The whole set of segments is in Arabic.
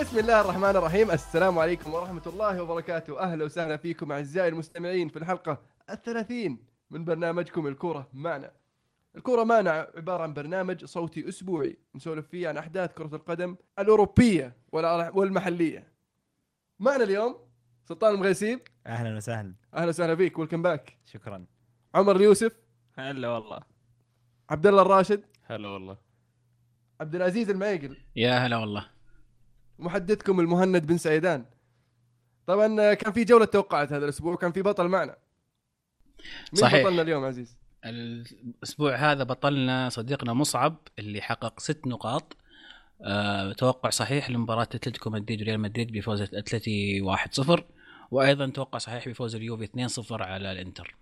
بسم الله الرحمن الرحيم. السلام عليكم ورحمة الله وبركاته. أهلا وسهلا فيكم أعزائي المستمعين في الحلقة الثلاثين من برنامجكم الكورة معنا. الكورة معنا عبارة عن برنامج صوتي أسبوعي نسولف فيه عن أحداث كرة القدم الأوروبية والمحلية. معنا اليوم سلطان المغيسيب أهلا وسهلا. أهلا وسهلا فيك. ويلكم باك شكرا. عمر اليوسف. هلا والله. عبد الله الراشد. هلا والله. عبد العزيز المعيقل. يا هلا والله. محدثكم المهند بن سعيدان طبعا كان في جولة توقعات هذا الأسبوع وكان في بطل معنا مين صحيح. بطلنا اليوم عزيز؟ الأسبوع هذا بطلنا صديقنا مصعب اللي حقق ست نقاط أه توقع صحيح لمباراة أتلتيكو مدريد وريال مدريد بفوز أتلتي 1-0 وأيضا توقع صحيح بفوز اليوفي 2-0 على الإنتر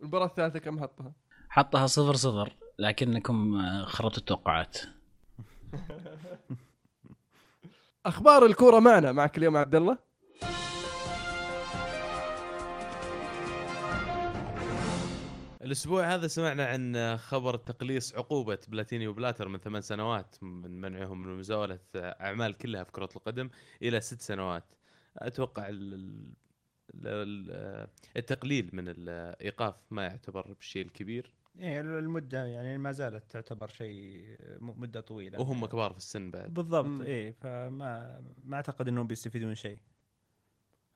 المباراة الثالثة كم حطها؟ حطها 0-0 لكنكم آه، خربتوا التوقعات أخبار الكورة معنا معك اليوم عبد الله؟ الأسبوع هذا سمعنا عن خبر تقليص عقوبة بلاتيني وبلاتر من ثمان سنوات من منعهم من مزاولة أعمال كلها في كرة القدم إلى ست سنوات. أتوقع ال- ال- ال- التقليل من الإيقاف ما يعتبر بالشيء الكبير إيه المدة يعني ما زالت تعتبر شيء مدة طويلة. وهم كبار في السن بعد. مم. بالضبط إيه فما ما أعتقد إنهم بيستفيدون شيء.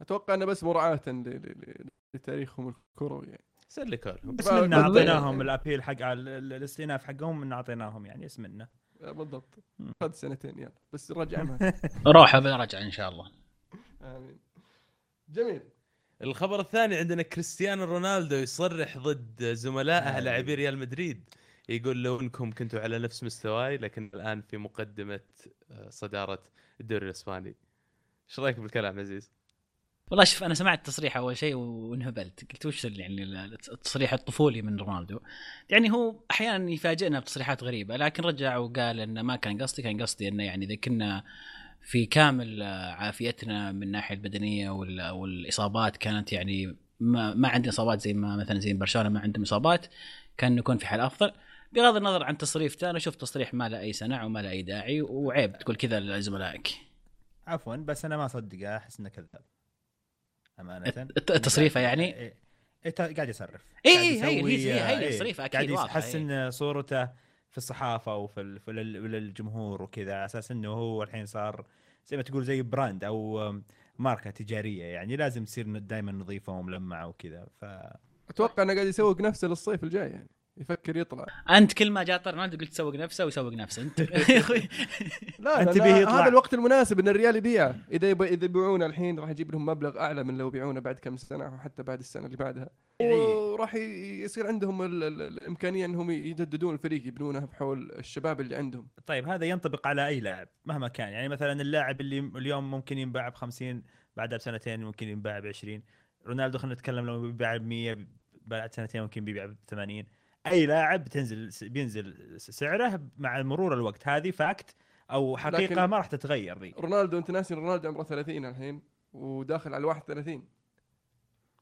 أتوقع إنه بس مراعاة ل- ل- ل- لتاريخهم الكروي يعني. سلكوا لهم بس منا. أعطيناهم الأبيل حق ال- ال- الاستئناف حقهم من أعطيناهم يعني اسمنا آه، بالضبط. خذ سنتين يلا. بس رجع معك روحه برجع إن شاء الله. آمين. جميل. الخبر الثاني عندنا كريستيانو رونالدو يصرح ضد زملائه. لاعبي ريال مدريد يقول لو انكم كنتوا على نفس مستواي لكن الآن في مقدمة آه، صدارة الدوري الإسباني إيش رأيك بالكلام عزيز؟ والله شوف أنا سمعت تصريح أول شيء وانهبلت قلت وش يعني التصريح الطفولي من رونالدو يعني هو أحيانا يفاجئنا بتصريحات غريبة لكن رجع وقال انه ما كان قصدي كان قصدي إنه يعني إذا كنا في كامل آه، عافيتنا من الناحية البدنية وال- والإصابات كانت يعني ما, ما عندنا إصابات زي ما مثلا زي برشلونة ما عندهم إصابات كان نكون في حال أفضل. بغض النظر عن تصريفته أنا شوف تصريح ما له أي سنع وما له أي داعي وعيب تقول كذا لزملائك. عفوا بس أنا ما أصدقه أحس إنه كذاب. أمانة. التصريفه يعني؟ إيه. إيه تا- قاعد يصرف. إيه قاعد إيه، هي- إيه، التصريفة أكيد قاعد يحسن صورته في الصحافة وفي للجمهور وكذا على أساس إنه هو الحين صار زي ما تقول زي brand أو ماركة تجارية يعني لازم تصير دائما نظيفه وملمعه وكذا ف أتوقع إنه قاعد يسوق نفسه للصيف الجاي يعني. يفكر يطلع. أنت كل ما جاء طار رونالدو قلت سوق نفسه ويسوق نفسه أنت. يا أخوي. لا أنت تبيه يطلع. هذا الوقت المناسب إن الريال يبيعه. إذا يب... إذا يبيعونه الحين راح يجيب لهم مبلغ أعلى من لو يبيعونه بعد كم سنة وحتى بعد السنة اللي بعدها. يعني- وراح يصير عندهم ال... ال... الإمكانية إنهم يجددون الفريق يبنونه بحول الشباب اللي عندهم. طيب هذا ينطبق على أي لاعب مهما كان؟ يعني مثلا اللاعب اللي اليوم ممكن ينباع ب 50 بعدها بسنتين ممكن ينباع ب 20 رونالدو خلينا نتكلم لو بيباع ب 100 بعد سنتين ممكن بيبيع ب 80 أي لاعب بتنزل بينزل سعره مع مرور الوقت هذه فاكت أو حقيقة ما راح تتغير ذي رونالدو أنت ناسي رونالدو عمره 30 الحين وداخل على 31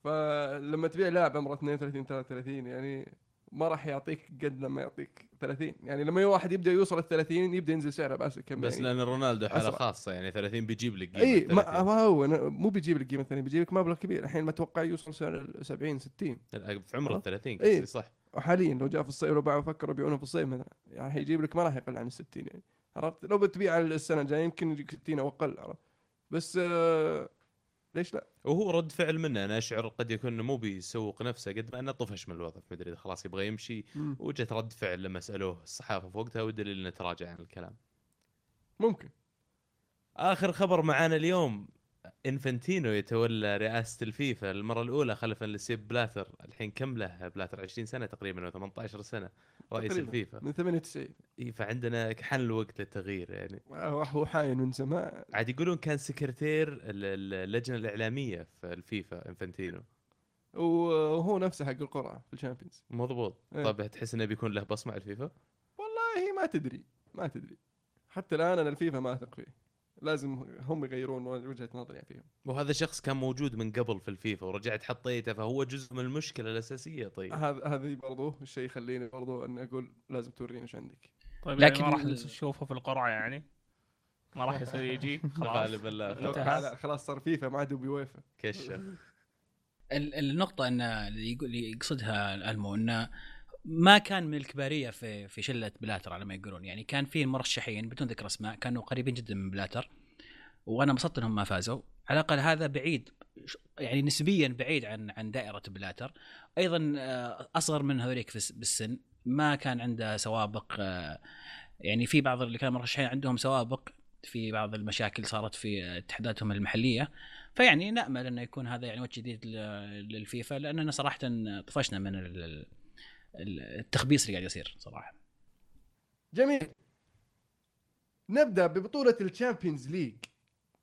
فلما تبيع لاعب عمره 32 33 يعني ما راح يعطيك قد لما يعطيك 30 يعني لما واحد يبدأ يوصل ال 30 يبدأ ينزل سعره بس كم بس يعني. لأن رونالدو حالة أسرع. خاصة يعني 30 بيجيب لك قيمة إي ما, 30. ما هو أنا مو بيجيب لك قيمة ثانية بيجيب لك مبلغ كبير الحين ما أتوقع يوصل سعر 70 60 في عمره خلاص. 30 إيه. قصدي صح وحاليا لو جاء في الصيف لو باعوا فكروا يبيعونه في الصيف مثلا يعني حيجيب لك ما راح يقل عن ال 60 يعني عرفت؟ لو بتبيع السنة الجاية يمكن يجيك 60 أو أقل عرفت؟ بس آه ليش لا؟ وهو رد فعل منه أنا أشعر قد يكون إنه مو بيسوق نفسه قد ما إنه طفش من الوضع في مدريد خلاص يبغى يمشي. وجت رد فعل لما سألوه الصحافة في وقتها والدليل إنه تراجع عن الكلام. ممكن. آخر خبر معانا اليوم إنفنتينو يتولى رئاسة الفيفا المرة الأولى خلفا لسيب بلاتر الحين كم له؟ بلاتر 20 سنة تقريبا أو 18 سنة رئيس تقريباً. الفيفا. من 98 إي، فعندنا حان الوقت للتغيير يعني. هو هو حاين من زمان. عاد يقولون كان سكرتير ال- ال- اللجنة الإعلامية في الفيفا إنفنتينو. وهو نفسه حق القرعة في الشامبيونز. مضبوط. إيه. طيب تحس إنه بيكون له بصمة على الفيفا؟ والله ما تدري ما تدري. حتى الآن أنا الفيفا ما أثق فيه. لازم هم يغيرون وجهة نظري فيهم. وهذا شخص كان موجود من قبل في الفيفا ورجعت حطيته فهو جزء من المشكلة الأساسية. طيب. هذا هذه برضو الشيء يخليني برضو اني أقول لازم توريني إيش عندك. طيب لكن لكن ما راح نشوفه في القرعة يعني. ما راح يصير يجي. خلاص. غالبا لا. خلاص صار فيفا ما عاد بيويفا كشة ال- النقطة إن اللي يقول- اللي يقصدها ألمو انه ما كان من الكبارية في في شلة بلاتر على ما يقولون. يعني كان في مرشحين بدون ذكر أسماء كانوا قريبين جدا من بلاتر. وأنا انبسطت إنهم ما فازوا. على الأقل هذا بعيد يعني نسبيا بعيد عن عن دائرة بلاتر. أيضا آه، أصغر من هذوليك بالسن. ما كان عنده سوابق آه، يعني في بعض اللي كانوا مرشحين عندهم سوابق. في بعض المشاكل صارت في اتحاداتهم المحلية. فيعني نأمل إنه يكون هذا يعني وجه جديد للفيفا. لأننا صراحة طفشنا من التخبيص اللي قاعد يصير صراحة جميل نبدأ ببطولة الشامبيونز ليج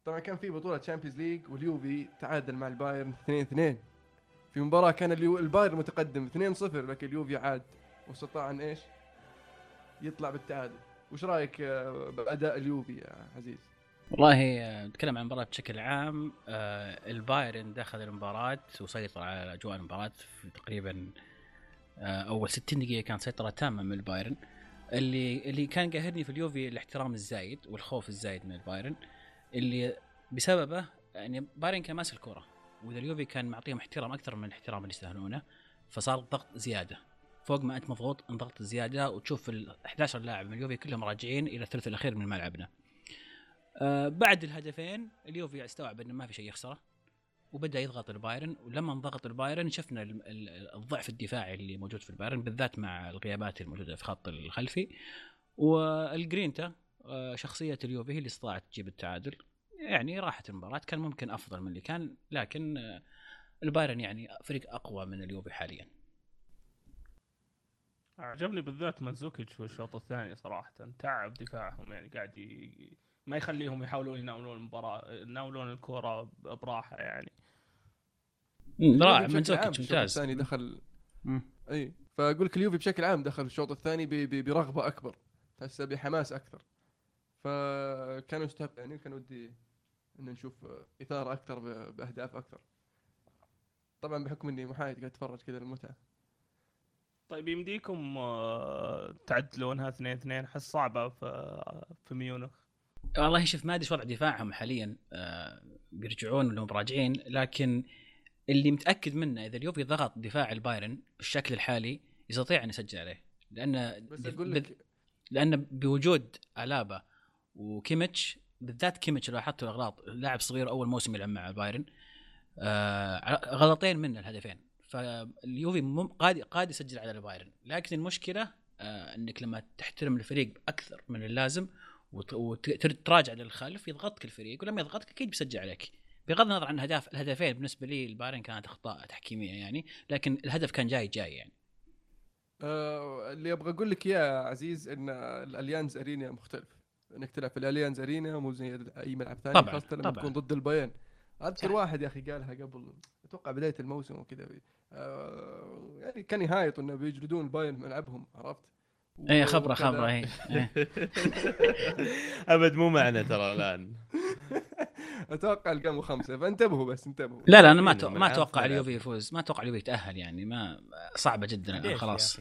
طبعا كان في بطولة تشامبيونز ليج واليوفي تعادل مع البايرن 2 2 في مباراة كان. البايرن متقدم 2 0 لكن اليوفي عاد واستطاع إن إيش؟ يطلع بالتعادل وش رأيك آه، بأداء اليوفي يا عزيز؟ والله آه، نتكلم عن المباراة بشكل عام آه، البايرن دخل المباراة وسيطر على أجواء المباراة في تقريبا آه، أول 60 دقيقة كانت سيطرة تامة من البايرن. اللي اللي كان قاهرني في اليوفي الاحترام الزايد والخوف الزايد من البايرن. اللي بسببه يعني بايرن كان ماسك الكرة وإذا اليوفي كان معطيهم احترام أكثر من الاحترام اللي يستاهلونه فصار الضغط زيادة. فوق ما أنت مضغوط انضغط زيادة وتشوف ال 11 لاعب من اليوفي كلهم راجعين إلى الثلث الأخير من ملعبنا. آه بعد الهدفين اليوفي استوعب إنه ما في شيء يخسره. وبدأ يضغط البايرن ولما انضغط البايرن شفنا ال- ال- الضعف الدفاعي اللي موجود في البايرن بالذات مع الغيابات الموجودة في خط الخلفي. والجرينتا آه، شخصية اليوفي هي اللي استطاعت تجيب التعادل. يعني راحت المباراة كان ممكن أفضل من اللي كان لكن آه، البايرن يعني فريق أقوى من اليوفي حاليا. عجبني بالذات مانزوكيتش في الشوط الثاني صراحة تعب دفاعهم يعني قاعد ي... ما يخليهم يحاولون يناولون المباراة يناولون الكرة ب- براحة يعني. رائع اليوفي من بشكل عام زوكيتش الشوط ممتاز. الثاني دخل مم. إي فأقول لك اليوفي بشكل عام دخل الشوط الثاني برغبة أكبر تحسه بحماس أكثر. فكان يستحق يعني كان ودي إن نشوف إثارة أكثر بأهداف أكثر. طبعا بحكم إني محايد قاعد أتفرج كذا للمتعة. طيب يمديكم آه، تعدلونها 2 2 احس صعبة في في ميونخ. والله شوف ما أدري وضع دفاعهم حاليا آه بيرجعون ولا مراجعين لكن اللي متأكد منه إذا اليوفي ضغط دفاع البايرن بالشكل الحالي يستطيع أن يسجل عليه. لأن بس أقول لك لأن بوجود ألابا وكيميتش بالذات كيميتش لو لاحظتوا الأغلاط لاعب صغير أول موسم يلعب مع البايرن آه غلطين منه الهدفين. فاليوفي مم- قاد قاد يسجل على البايرن. لكن المشكلة آه إنك لما تحترم الفريق أكثر من اللازم وتراجع للخلف يضغطك الفريق ولما يضغطك أكيد بيسجل عليك بغض النظر عن الهدف الهدفين بالنسبة لي البايرن كانت أخطاء تحكيمية يعني لكن الهدف كان جاي جاي يعني آه اللي أبغى أقول لك إياه يا عزيز إن الأليانز أرينا مختلف إنك تلعب في الأليانز أرينا مو زي أي ملعب ثاني طبعاً، خاصة لما. تكون ضد البايرن اذكر صح. واحد يا أخي قالها قبل أتوقع بداية الموسم وكذا آه يعني كان يهايط إنه بيجلدون البايرن ملعبهم عرفت؟ اي خبرة. خبرة اي إيه. أبد مو معنا ترى الآن أتوقع القاموا خمسة فانتبهوا بس انتبهوا لا لا أنا ما أتوقع ما؟ أتوقع. اليوفي يفوز ما أتوقع اليوفي يتأهل يعني ما صعبة جدا الان خلاص؟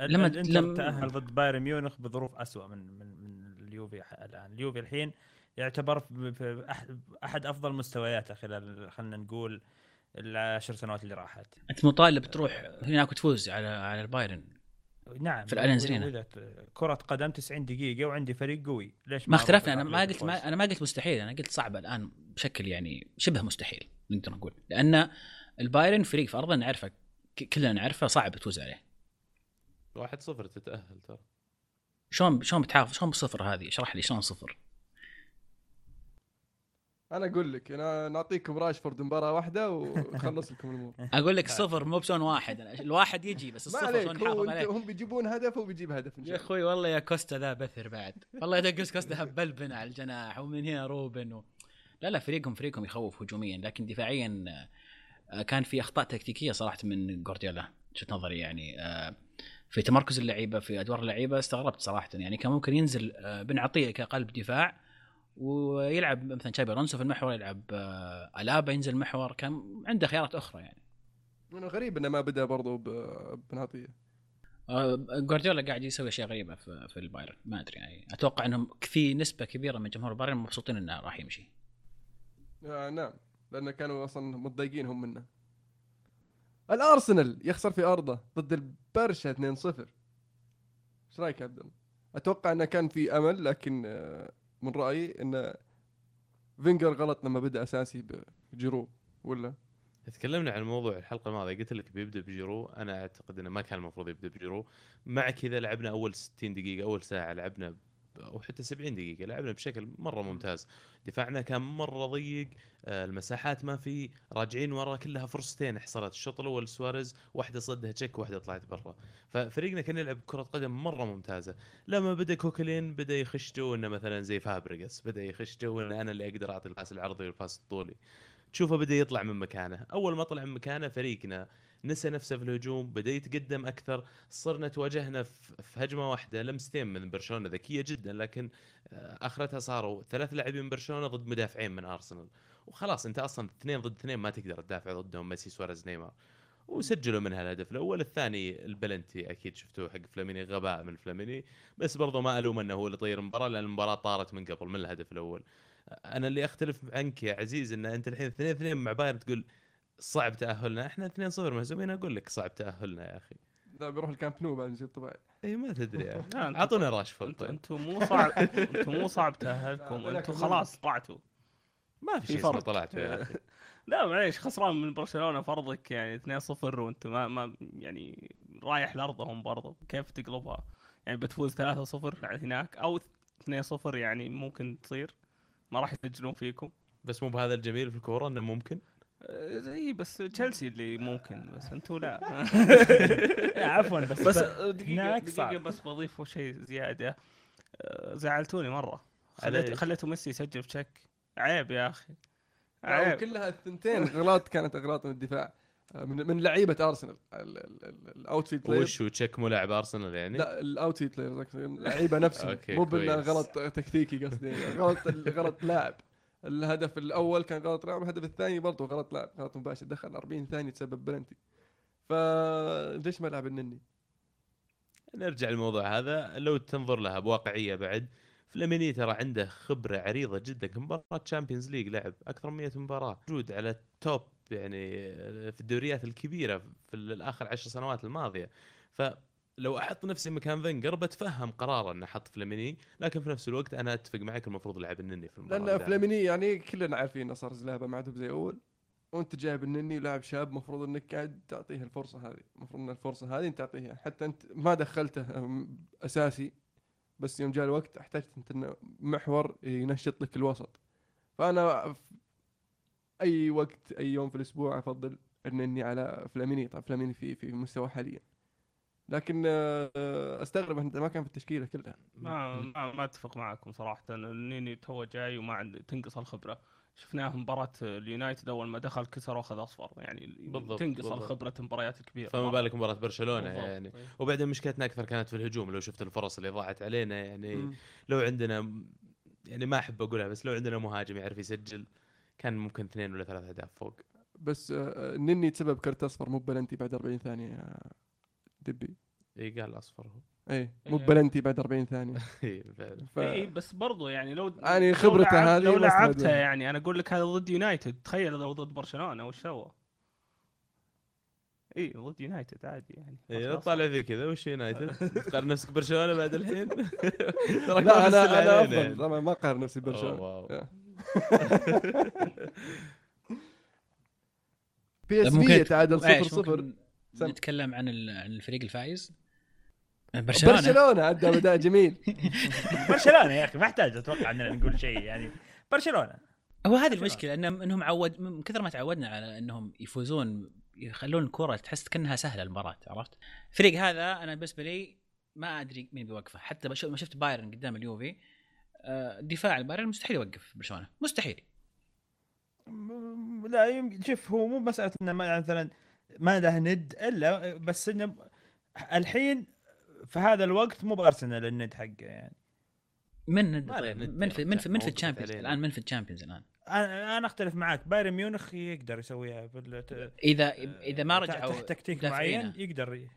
لما- لما تأهل ضد بايرن ميونخ بظروف أسوأ من من من اليوفي الآن اليوفي الحين يعتبر في أحد أفضل مستوياته خلال خلينا نقول العشر سنوات اللي راحت أنت مطالب تروح هناك وتفوز على على البايرن نعم في. وإذا كرة قدم 90 دقيقة وعندي فريق قوي. ليش ما اختلفنا أنا ما قلت ما؟ أنا ما قلت مستحيل أنا قلت صعبة الآن بشكل يعني شبه مستحيل نقدر نقول. لأن البايرن فريق في ارضه نعرفه ك- كلنا نعرفه صعب تفوز عليه. 1-0 تتأهل ترى. شلون شلون بتحافظ شلون بصفر هذه؟ اشرح لي شلون صفر. أنا أقول لك أنا نعطيكم راشفورد مباراة واحدة ونخلص لكم الأمور. أقول لك صفر مو بشلون واحد الواحد يجي بس الصفر شلون نحافظ عليه. هم بيجيبون هدف وبيجيب هدف يا شاء الله. أخوي والله يا كوستا ذا بثر بعد. والله يدقس كوستا هبل بنا على الجناح ومن هنا روبن و... لا لا فريقهم فريقهم يخوف هجوميا لكن دفاعيا آه، كان في أخطاء تكتيكية صراحة من جوارديولا شفت نظري يعني آه، في تمركز اللعيبة في أدوار اللعيبة استغربت صراحة يعني كان ممكن ينزل آه، بن عطية كقلب دفاع ويلعب مثلا تشابي ألونسو في المحور يلعب آه، ألابا ينزل محور كان عنده خيارات أخرى يعني. من الغريب إنه ما بدأ برضو بنعطيه آه، جوارديولا قاعد يسوي أشياء غريبة في, في البايرن. ما أدري يعني. أتوقع إنهم في نسبة كبيرة من جمهور البايرن مبسوطين إنه راح يمشي. آه نعم. لأن كانوا أصلا متضايقين هم منه. الأرسنال يخسر في أرضه ضد البرشا 2-0 إيش رأيك يا عبد الله؟ أتوقع إنه كان في أمل لكن آه، من رأيي إن فينجر غلط لما بدأ أساسي بجيرو ولا؟ تكلمنا عن الموضوع الحلقة الماضية قلت لك بيبدأ بجيرو. أنا أعتقد إنه ما كان المفروض يبدأ بجيرو. مع كذا لعبنا أول 60 دقيقة أول ساعة لعبنا أو حتى 70 دقيقة لعبنا بشكل مرة ممتاز. دفاعنا كان مرة ضيق آه، المساحات ما في راجعين ورا كلها فرصتين حصلت. الشوط الأول سواريز واحدة صدها تشيك واحدة طلعت برا. ففريقنا كان يلعب كرة قدم مرة ممتازة. لما بدأ كوكلين بدأ يخش جو إنه مثلا زي فابريجاس بدأ يخش جو إنه أنا اللي أقدر أعطي ال pass العرضي وال pass الطولي. تشوفه بدأ يطلع من مكانه. أول ما طلع من مكانه فريقنا نسى نفسه في الهجوم بدأ يتقدم أكثر. صرنا تواجهنا في هجمة واحدة لمستين من برشلونة ذكية جدا لكن آه، آخرتها صاروا ثلاث لاعبين من برشلونة ضد مدافعين من أرسنال. وخلاص أنت أصلا اثنين ضد اثنين ما تقدر تدافع ضدهم ميسي سواريز نيمار. وسجلوا منها الهدف الأول. الثاني البلنتي أكيد شفتوه حق فلاميني غباء من فلاميني. بس برضه ما ألوم إنه هو اللي طير المباراة لأن المباراة طارت من قبل من الهدف الأول. أنا اللي أختلف عنك يا عزيز إن أنت الحين 2 2 مع بايرن تقول صعب تأهلنا. إحنا 2 0 مهزومين أقول لك صعب تأهلنا يا أخي. لا بيروح الكامب نو بعد يصير طبيعي. إي ما تدري يا أخي. لا، أنت- أعطونا راشفورد طيب. أنتوا مو صعب أنتوا مو صعب تأهلكم. لكن خلاص طلعتوا. ما في شيء اسمه فرق. طلعتوا يا أخي. لا معليش خسران من برشلونة في أرضك يعني 2-0 وأنت ما ما يعني رايح لأرضهم برضو. كيف تقلبها؟ يعني بتفوز 3-0 على هناك أو 2-0 يعني ممكن تصير. ما راح يسجلون فيكم. بس مو بهذا الجميل في الكورة إنه ممكن. اي بس تشيلسي اللي ممكن بس أنتوا لا. عفوا بس بس دقيقة صعب. بس بضيف شيء زيادة. آه، زعلتوني مرة. على خليت؟ خليتوا ميسي يسجل بتشيك عيب يا أخي. عيب. وكلها الثنتين غلط كانت اغلاط من الدفاع. آه، من من لعيبة أرسنال. ال outfield player وش تشيك مو لاعب أرسنال يعني؟ لا ال outfield player اللعيبه نفسهم. مو بانه كويس. غلط تكتيكي قصدي. غلط غلط لاعب. الهدف الأول كان غلط لاعب الهدف الثاني برضه غلط لاعب غلط مباشر دخل 40 ثانية تسبب بلنتي. فليش ما لعب النني؟ نرجع للموضوع هذا. لو تنظر لها بواقعية بعد فلاميني ترى عنده خبرة عريضة جدا. مباراة Champions League لعب؟ أكثر من 100 مباراة. موجود على ال top يعني في الدوريات الكبيرة في الآخر عشر سنوات الماضية. فلو أحط نفسي مكان فينجر بتفهم قراره انه حط فلاميني لكن في نفس الوقت أنا أتفق معك المفروض لعب النني في المباراة لأن. فلاميني يعني كلنا عارفين انه صار زلابة ما عاد زي أول وأنت جايب النني لاعب شاب المفروض إنك قاعد تعطيه الفرصة هذه المفروض إن الفرصة هذه أنت تعطيها. حتى أنت ما دخلته أساسي بس يوم جاء الوقت احتجت أنت إنه محور ينشط لك الوسط. فأنا أي وقت أي يوم في الأسبوع أفضل النني على فلاميني. طبعا فلاميني في في مستوى حاليا. لكن آه، أستغرب انت ما كان في التشكيلة كلها. ما ما, ما أتفق معكم صراحة. النيني تو جاي وما عنده تنقص الخبرة. شفناه مباراة اليونايتد أول ما دخل كسر وأخذ أصفر. يعني بالضبط، تنقص بالضبط. الخبرة المباريات الكبيرة فما بالك مباراة برشلونة بالضبط. يعني. وبعدين مشكلتنا أكثر كانت في الهجوم لو شفت الفرص اللي ضاعت علينا يعني. مم. لو عندنا يعني ما أحب أقولها بس لو عندنا مهاجم يعرف يسجل كان ممكن اثنين ولا ثلاث أهداف فوق. بس آه، النني تسبب كرت أصفر مو بلنتي بعد 40 ثانية. دبي اي قال أصفر هو إيه مو إيه. بلنتي بعد 40 ثانية فعلا. ف... اي بس برضو يعني لو يعني خبرته هذه لو لعبتها. يعني أنا أقول لك هذا ضد يونايتد تخيل لو ضد برشلونة وش سوى؟ اي ضد يونايتد عادي يعني اي. طالع ذي كذا وش يونايتد تقارن نفسك برشلونة بعد الحين لا أنا أنا أفضل ما اقارن نفسي. يا. بي اس في تعادل 0 إيش 0 ممكن سم. نتكلم عن ال- عن الفريق الفايز؟ برشلونة. برشلونة ادى اداء جميل. برشلونة يا أخي ما يحتاج أتوقع إننا نقول شيء يعني. برشلونة. هو هذه المشكلة ان إنهم عود من كثر ما تعودنا على إنهم يفوزون يخلون الكرة تحس كأنها سهلة المباراة عرفت؟ الفريق هذا أنا بالنسبة لي ما أدري مين بيوقفه. حتى بشوف ما شفت بايرن قدام اليوفي آه، دفاع البايرن مستحيل يوقف برشلونة مستحيل. لا يم- شوف هو مو مسألة إنه ما- مثلا ما له ند إلا بس إنه الحين في هذا الوقت مو بأرسنال الند حقه يعني من ند من في من في من في ال Champions. الآن من في ال Champions الآن أنا أنا أختلف معاك بايرن ميونخ يقدر يسويها اذا إذا ما رجعوا تكتيك. معين يقدر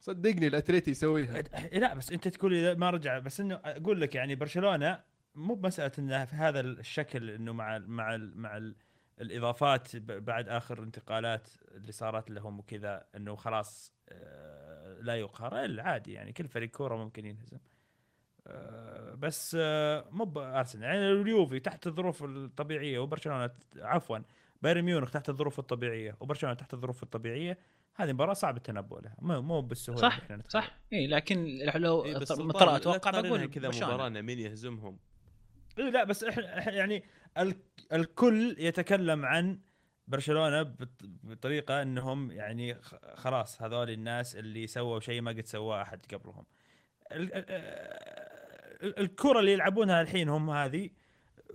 صدقني الأتليتي يسويها لا بس أنت تقول إذا ما رجع بس إنه أقول لك يعني برشلونة مو بمسألة انه في هذا الشكل إنه مع ال مع ال مع ال الإضافات بعد آخر انتقالات اللي صارت لهم وكذا إنه خلاص آه، لا يقهر. عادي يعني كل فريق كورة ممكن ينهزم. آه، بس آه، مو بارسنال يعني اليوفي تحت الظروف الطبيعية وبرشلونة عفوا بايرن ميونخ تحت الظروف الطبيعية وبرشلونة تحت الظروف الطبيعية هذه مباراة صعب التنبؤ لها. مو مو بالسهولة صح. صح. اي لكن لو إيه، أتوقع بقول كذا. مباراة مين يهزمهم. إيه لا بس إحنا يعني الكل يتكلم عن برشلونة بط- بطريقة إنهم يعني خلاص هذول الناس اللي سووا شيء ما قد سواه أحد قبلهم. ال- ال- ال- الكرة اللي يلعبونها الحين هم هذه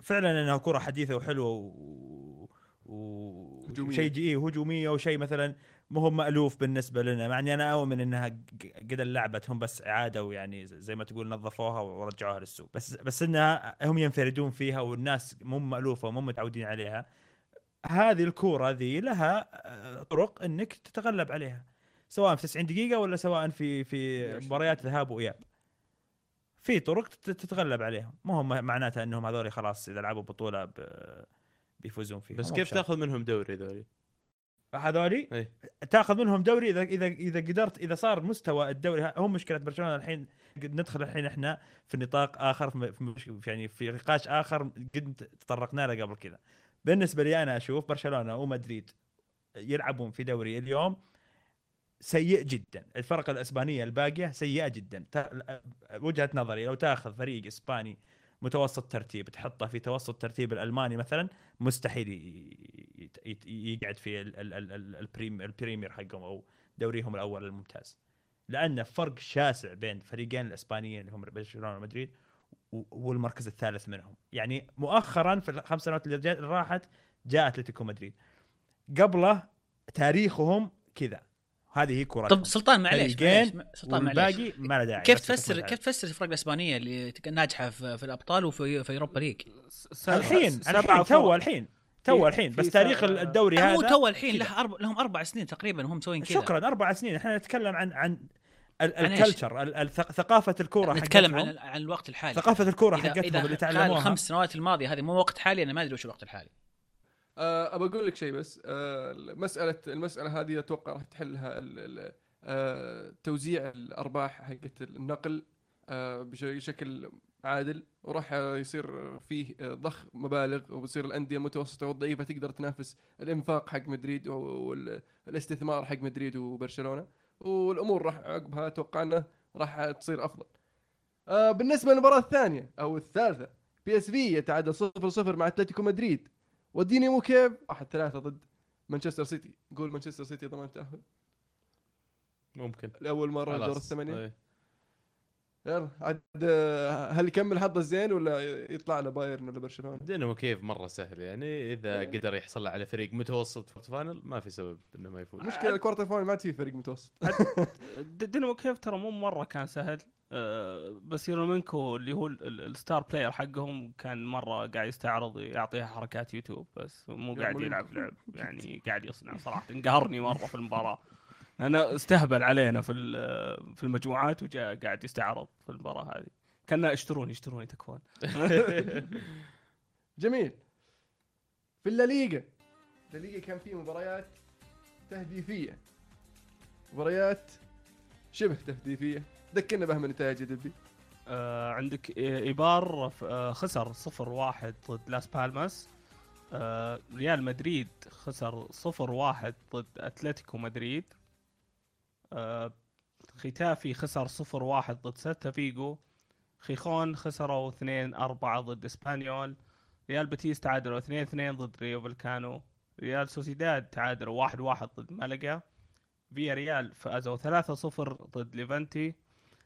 فعلا إنها كرة حديثة وحلوة و... و... هجومية. شيء جي هجومية وشيء مثلا مو هو مألوف بالنسبة لنا مع إني أنا أؤمن إنها قد لعبت هم بس اعاده ويعني زي ما تقول نظفوها ورجعوها للسوق. بس بس إنها هم ينفردون فيها والناس مو مألوفة ومو متعودين عليها. هذه الكورة ذي لها آه، طرق إنك تتغلب عليها سواء في 90 دقيقة ولا سواء في في مباريات ذهاب وإياب. في طرق تت- تتغلب عليهم. مو هم معناتها إنهم هذول خلاص إذا لعبوا بطولة ب- بيفوزون فيها. بس كيف. تاخذ منهم دوري ذولي؟ هذولي. تاخذ منهم دوري اذا اذا إذا قدرت إذا صار مستوى الدوري هم مشكلة برشلونة الحين ندخل الحين إحنا في نطاق آخر في يعني في نقاش آخر قد تطرقنا له قبل كذا. بالنسبة لي أنا أشوف برشلونة ومدريد يلعبون في دوري اليوم سيء جدا. الفرق الإسبانية الباقية سيئة جدا. وجهة نظري لو تاخذ فريق إسباني متوسط ترتيب تحطه في توسط ترتيب الألماني مثلا مستحيل يقعد في ال- ال- ال- ال- ال Prem ال Premier حقهم أو دوريهم الأول الممتاز. لأن فرق شاسع بين فريقين الإسبانيين اللي هم برشلونة ومدريد والمركز الثالث منهم. يعني مؤخرا في الخمس سنوات اللي راحت جاء أتلتيكو مدريد. قبله تاريخهم كذا. هذه هي كرة طب سلطان معليش سلطان معليش والباقي ما له داعي كيف تفسر. كيف تفسر الفرق الإسبانية اللي ناجحة في, في الأبطال وفي في Europa League؟ الحين الحين تو الحين تو الحين بس تاريخ الدوري مو هذا تو الحين. له أربع لهم أربع سنين تقريبا هم مسوين كذا شكرا أربع سنين إحنا نتكلم عن عن؟ ال culture ثقافة الكورة نتكلم. عن عن الوقت الحالي ثقافة الكورة حقتهم اللي تعلموها الخمس سنوات الماضية هذه مو وقت حالي أنا ما أدري وش الوقت الحالي أه ابى أقول لك شيء بس. أه مساله المسألة هذه أتوقع راح تحلها أه توزيع الأرباح حقت النقل أه بشكل عادل وراح يصير فيه آه، ضخ مبالغ وبصير الأندية المتوسطه والضعيفه تقدر تنافس الإنفاق حق مدريد والاستثمار حق مدريد وبرشلونة. والأمور راح عقبها أتوقع إنه راح تصير أفضل. أه بالنسبة للمباراة الثانية أو الثالثة PSV يتعادل 0 0 مع أتلتيكو مدريد. ودينامو كييف. واحد ثلاثة ضد مانشستر سيتي. قول مانشستر سيتي ضمن التأهل ممكن. لأول مرة دور. الثمانية إيه. يلا عاد آه، هل يكمل حظه الزين ولا يطلع له بايرن ولا برشلونة؟ دينامو كيف مرة سهل يعني. إذا قدر يحصل على فريق متوسط في final ما في سبب إنه ما يفوز. مشكلة ال quarter final ما عاد فيه فريق متوسط. دينامو كيف ترى مو مرة كان سهل. بس يارمولينكو اللي هو ال- ال- ال star player حقهم كان مرة قاعد يستعرض يعطيها حركات يوتيوب بس مو قاعد. يلعب لعب يعني قاعد يصنع صراحة. انقهرني مرة في المباراة. أنا استهبل علينا في في المجموعات وجاء قاعد يستعرض في المباراة هذه. كنا اشتروني اشتروني تكفون. جميل. في الليغا. الليغا كان فيه مباريات تهديفية. مباريات شبه تهديفية. ذكرنا بها من نتائج آه عندك إيبار آه خسر 0-1 ضد لاس بالماس. آه ريال مدريد خسر 0-1 ضد أتلتيكو مدريد. آه ختافي خسر 0-1 ضد سيلتا فيغو. خيخون خسروا 2-4 ضد إسبانيول. ريال بيتيس تعادلوا 2-2 ضد رايو فاليكانو. ريال سوسيداد تعادلوا 1-1 ضد مالقا فياريال فازوا 3-0 ضد ليفانتي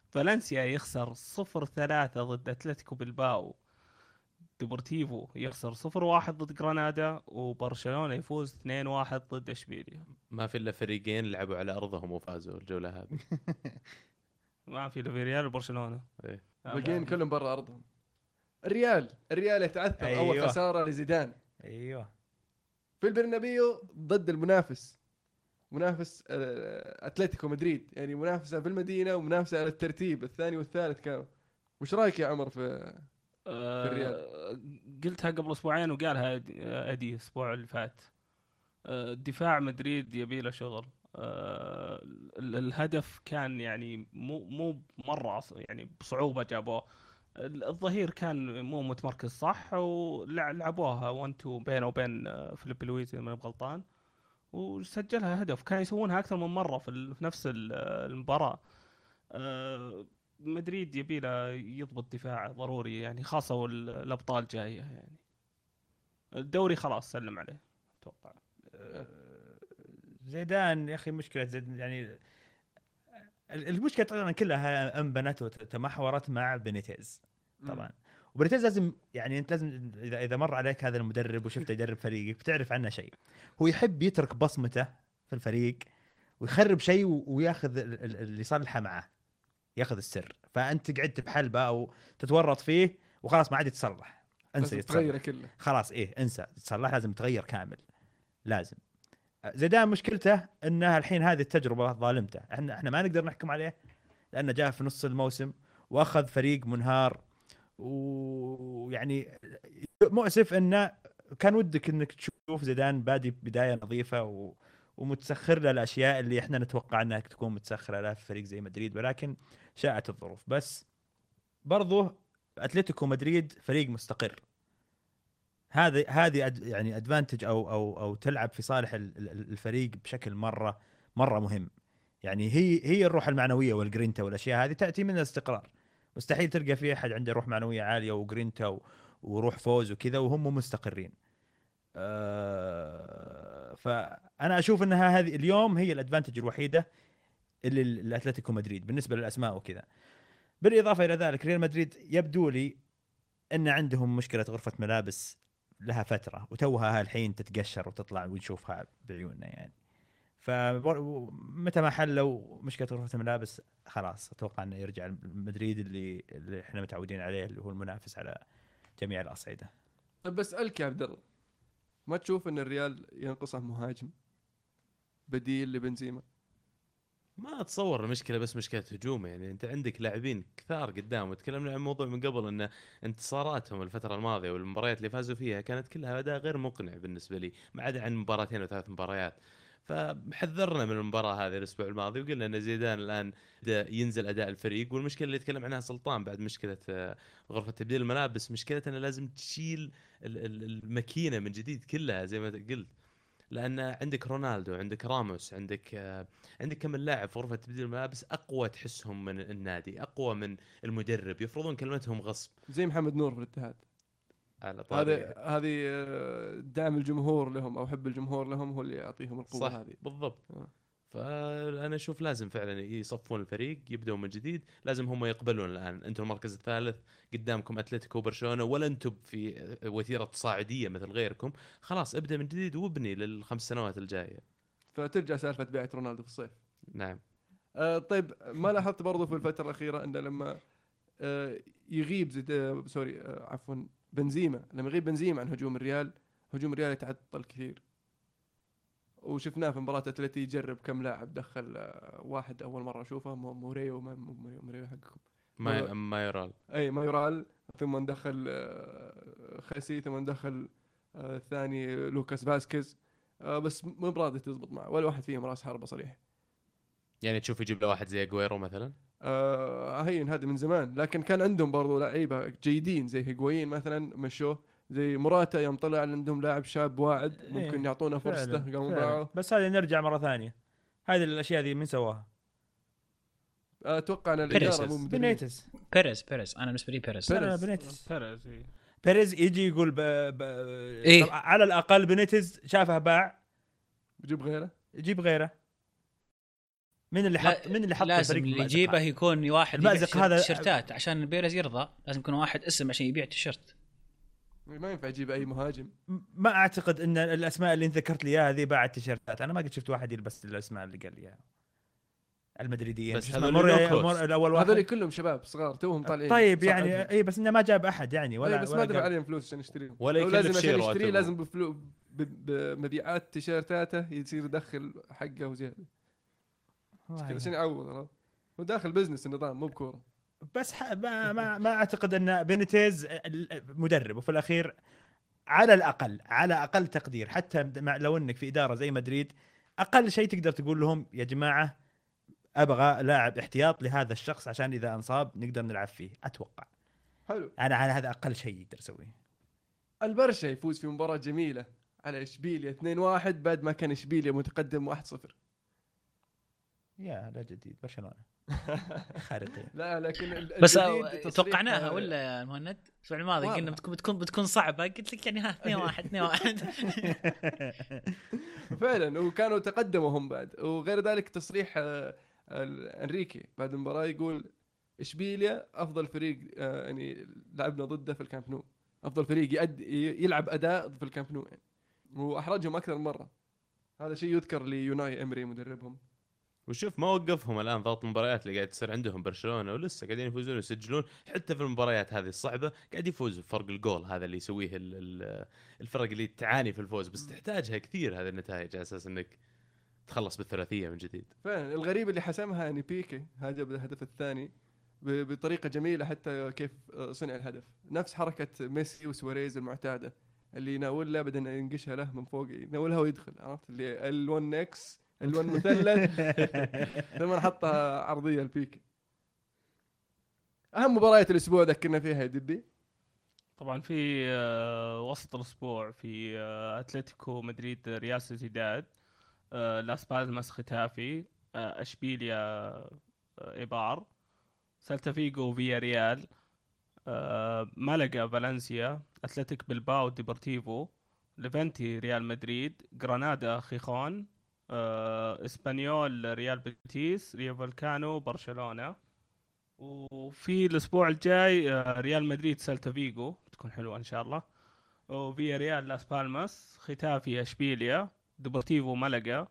فالنسيا يخسر 0-3 ضد أتلتيك بلباو ديبورتيفو يخسر 0-1 ضد جرانادا وبرشلونة يفوز 2-1 ضد إشبيليا. ما في إلا فريقين لعبوا على أرضهم وفازوا الجوله هذه ما في إلا في ريال وبرشلونة. إيه. باقيين كلهم برا أرضهم. الريال الريال يتعثر أيوة. اول. خسارة لزيدان. أيوه. في البرنابيو ضد المنافس. منافس آه، أتلتيكو مدريد. يعني منافسة في المدينة ومنافسة على الترتيب الثاني والثالث كانوا. وش رأيك يا عمر في الرياض. آه، قلتها قبل أسبوعين وقالها ادي الأسبوع اللي فات. آه، دفاع مدريد يبي له شغل. ال- الهدف كان يعني مو مو مرة يعني بصعوبة جابوه. ال- الظهير كان مو متمركز صح؟ ولعبوها 1 2 بينه وبين آه، فيليبي لويس إذا ماني بغلطان. وسجلها هدف. كانوا يسوونها أكثر من مرة في, نفس ال- المباراة. آه، مدريد يبي له يضبط دفاعه ضروري يعني خاصة والابطال جاية يعني. الدوري خلاص سلم عليه. أتوقع. زيدان يا أخي مشكلة زيدان يعني ال- المشكلة طبعا كلها انبنت وتمحورت مع بينيتيز طبعا. وبينيتيز لازم يعني أنت لازم اذا إذا مر عليك هذا المدرب وشفته يدرب فريقك بتعرف عنه شيء. هو يحب يترك بصمته في الفريق ويخرب شيء وياخذ ال- ال- اللي يصلحه معه ياخذ السر. فأنت قعدت بحلبة أو تتورط فيه وخلاص ما عاد يتصلح. انسى يتصلح. كله. خلاص إيه انسى. تصلح لازم تغير كامل. لازم. زيدان مشكلته انها الحين هذه التجربة ظالمته. إحنا إحنا ما نقدر نحكم عليه لأنه جاء في نص الموسم وأخذ فريق منهار. ويعني مؤسف إنه كان ودك إنك تشوف زيدان بادي بداية نظيفة و... ومتسخر له الأشياء اللي إحنا نتوقع إنها تكون متسخرة له في فريق زي مدريد ولكن شاءت الظروف. بس برضو أتلتيكو مدريد فريق مستقر. هذه هذه ad يعني advantage أو أو أو تلعب في صالح ال- ال- الفريق بشكل مره مرة مهم. يعني هي هي الروح المعنوية والجرينتا والأشياء هذه تأتي من الاستقرار مستحيل تلقى في أحد عنده روح معنوية عالية وجرينتا وروح فوز وكذا وهم مو مستقرين. آه، فأنا أشوف إنها هذه اليوم هي ال advantage الوحيدة اللي ال- الأتلتيكو مدريد بالنسبة للأسماء وكذا. بالإضافة إلى ذلك ريال مدريد يبدو لي إن عندهم مشكلة غرفة ملابس لها فترة وتوها الحين تتقشر وتطلع ونشوفها بعيوننا يعني. فمتى ما حلوا مشكلة غرفة الملابس خلاص أتوقع إنه يرجع مدريد اللي اللي إحنا متعودين عليه اللي هو المنافس على جميع الأصعدة. طيب بسالك يا عبد الله ما تشوف إن الريال ينقصه مهاجم بديل لبنزيما؟ ما أتصور المشكلة بس مشكلة هجوم يعني أنت عندك لاعبين كثار قدام وتكلمنا عن موضوع من قبل إن انتصاراتهم الفترة الماضية والمباريات اللي فازوا فيها كانت كلها أداء غير مقنع بالنسبة لي ما عدا عن مباراتين أو ثلاث مباريات. فحذرنا من المباراة هذه الأسبوع الماضي وقلنا إن زيدان الآن ينزل أداء الفريق والمشكلة اللي يتكلم عنها سلطان بعد مشكلة آه، غرفة تبديل الملابس مشكلة إنه لازم تشيل ال- ال- الماكينة من جديد كلها زي ما قلت. لأن عندك رونالدو عندك راموس عندك آه، عندك كم لاعب في غرفة تبديل الملابس أقوى تحسهم من النادي أقوى من المدرب يفرضون كلمتهم غصب. زي محمد نور في الاتحاد. على طاري. هذه هذه آه، دعم الجمهور لهم أو حب الجمهور لهم هو اللي يعطيهم القوة صح هذه. بالضبط. آه. فأنا أشوف لازم فعلا يصفون الفريق يبدأوا من جديد. لازم هم يقبلون الآن. أنتم المركز الثالث قدامكم أتلتيكو وبرشلونة ولا أنتم في وتيره صاعدية مثل غيركم. خلاص ابدأ من جديد وابني للخمس سنوات الجاية. فترجع سالفة بيعه رونالدو في الصيف. نعم. آه طيب ما لاحظت برضو في الفترة الأخيرة انه لما آه يغيب زيد آه sorry آه عفوا بنزيما لما يغيب بنزيما عن هجوم الريال هجوم الريال يتعطل كثير. وشفناه في مباراة أتلتي يجرب كم لاعب دخل آه واحد أول مرة أشوفه مو- موريو ما مو موريو, حقكم. ما والله. مايورال أي مايورال. ثم ندخل آه، خيسي ثم ندخل آه، الثاني لوكاس فاسكيز. بس مو براضي تزبط معه ولا واحد فيهم راس حربة صريح. يعني تشوف يجيب له واحد زي أجويرو مثلا؟ آه هين هذا من زمان لكن كان عندهم برضو لعيبة جيدين زي هيغوين مثلا مشوه زي موراتا يوم طلع عندهم لاعب شاب واعد ممكن إيه، يعطونا فرصته قاموا. باعوه بس هذه نرجع مرة ثانية هذه الأشياء دي من سواها؟ أتوقع إن بيريز. الإدارة مو. بنيتس بيريز بيريز أنا بالنسبة لي بيريز بيريز. بنيتس بيريز إيه. بيريز يجي يقول ب... ب... إيه. على الأقل بنيتز شافه باع بجيب غيره يجيب غيره من اللي حط من اللي حط لازم الفريق اللي يجيبه؟ يكون واحد يبيع المأزق هذا- تيشيرتات. عشان بيريز يرضى لازم يكون واحد اسم عشان يبيع تيشيرت. ما ينفع يجيب أي مهاجم. ما أعتقد إن الأسماء اللي انت ذكرت لي إياها هذه باعت تيشيرتات. أنا ما قد شفت واحد يلبس الأسماء اللي قال لي إياها. المدريديين. بس الأول واحد. هذول كلهم شباب صغار توهم طالعين. طيب. يعني اي بس إنه ما جاب أحد يعني ولا ولا بس ولا ما دفع عليهم فلوس عشان يشتريهم. ولا لازم عشان شيء يشتريه. لازم بفلو ب- بمبيعات تيشيرتاته يصير يدخل حقه وزيادة. عشان يعوض عرفت؟ هو داخل business النظام مو بكورة. بس ح... ما, ما ما أعتقد إن بينيتيز مدرب وفي الأخير على الأقل على أقل تقدير حتى مع لو إنك في إدارة زي مدريد أقل شيء تقدر تقول لهم يا جماعة أبغى لاعب احتياط لهذا الشخص عشان إذا أنصاب نقدر نلعب فيه. أتوقع. حلو. أنا على هذا أقل شيء يقدر يسويه البرشا يفوز في مباراة جميلة على إشبيليا 2-1 بعد ما كان إشبيليا متقدم 1-0 يا لا جديد برشلونة. خارقين. لا لكن بس توقعناها ولا يا مهند؟ الأسبوع الماضي. قلنا بتكون بتكون بتكون صعبة. قلت لك يعني ها 2 1 2 1 فعلا وكانوا تقدموا هم بعد. وغير ذلك تصريح آه، ال- إنريكي بعد المباراة يقول اشبيليا أفضل فريق آه، يعني لعبنا ضده في الكامب نو. أفضل فريق يأد يلعب أداء في الكامب نو. يعني وأحرجهم أكثر من مرة. هذا شيء يذكر لأوناي إمري مدربهم. وشوف ما وقفهم الآن ضغط المباريات اللي قاعد تصير عندهم برشلونة ولسه قاعدين يفوزون ويسجلون. حتى في المباريات هذه الصعبة قاعد يفوز بفرق الجول هذا اللي يسويه ال- ال- الفرق اللي تعاني في الفوز بس تحتاجها كثير هذه النتائج على أساس إنك تخلص بالثلاثية من جديد. فعلا الغريب اللي حسمها يعني بيكي هذا بالهدف الثاني بطريقة جميلة حتى كيف صنع الهدف. نفس حركة ميسي وسواريز المعتادة اللي يناول له بدل ينقشها له من فوق يناولها ويدخل عرفت؟ اللي ال1 إكس ال1 مثلث ثم حطها عرضية لبيكي أهم مباريات الأسبوع ذكرنا فيها يا دبي طبعا في آه، وسط الأسبوع في آه، أتلتيكو مدريد ريال سوسيداد. آه، لاس بالماس ختافي. أشبيليا ايبار سيلتا فيجو فيا ريال. مالاغا فالنسيا. أتلتيك بلباو ديبورتيفو. ليفنتي ريال مدريد. جرانادا خيخون. اسبانيول ريال بيتيس رايو فاليكانو برشلونة. وفي الأسبوع الجاي آه، ريال مدريد سيلتا فيجو تكون حلوة إن شاء الله. وفيا ريال لاس بالماس ختافي إشبيليا ديبورتيفو ملقا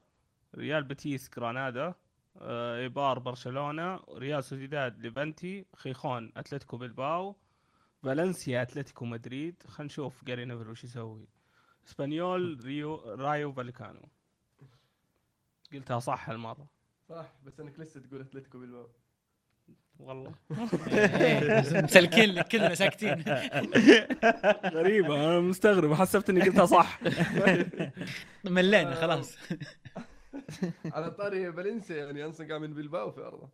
ريال بيتيس جرانادا آه، إيبار برشلونة ريال سوسيداد ليفنتي خيخون أتلتيكو بلباو فالنسيا أتلتيكو مدريد. خلينا نشوف جاري نيفل وش يسوي. إسبانيول ريو رايو فاليكانو. قلتها صح هالمرة. صح بس أنك لسه تقول أتلتيكو بالباب والله. مسلكين لك كلنا ساكتين غريبة أنا مستغرب حسبت إني قلتها صح. ملينا خلاص. على طاري فالنسيا يعني انصقع من بلباو في أرضه.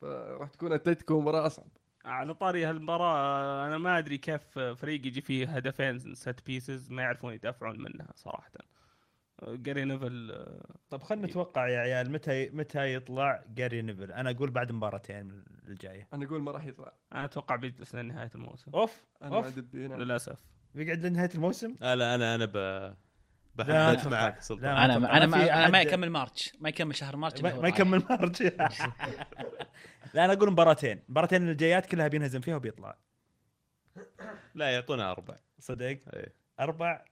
فراح تكون أتلتيكو مباراة أصعب. على طاري هالمباراة أنا ما أدري كيف فريق يجي فيه هدفين set pieces ما يعرفون يدافعون منها صراحة. جاري نيفل آه، طب خلينا نتوقع يا عيال متى متى يطلع جاري نيفل أنا أقول بعد مباراتين الجاية. أنا أقول ما راح يطلع. أنا أتوقع بيجلس لنهاية الموسم. أوف أنا هنا للأسف. بيقعد لنهاية الموسم؟ آه لا أنا أنا ب لا بحدد. معك لا، سلطان. أنا. أنا ما أنا ما يكمل مارتش. ما يكمل شهر مارتش ما ما. يكمل مارج لا أنا أقول مباراتين. مباراتين الجايات كلها بينهزم فيها وبيطلع. لا يعطونا أربع. صدق؟ إيه. أربع؟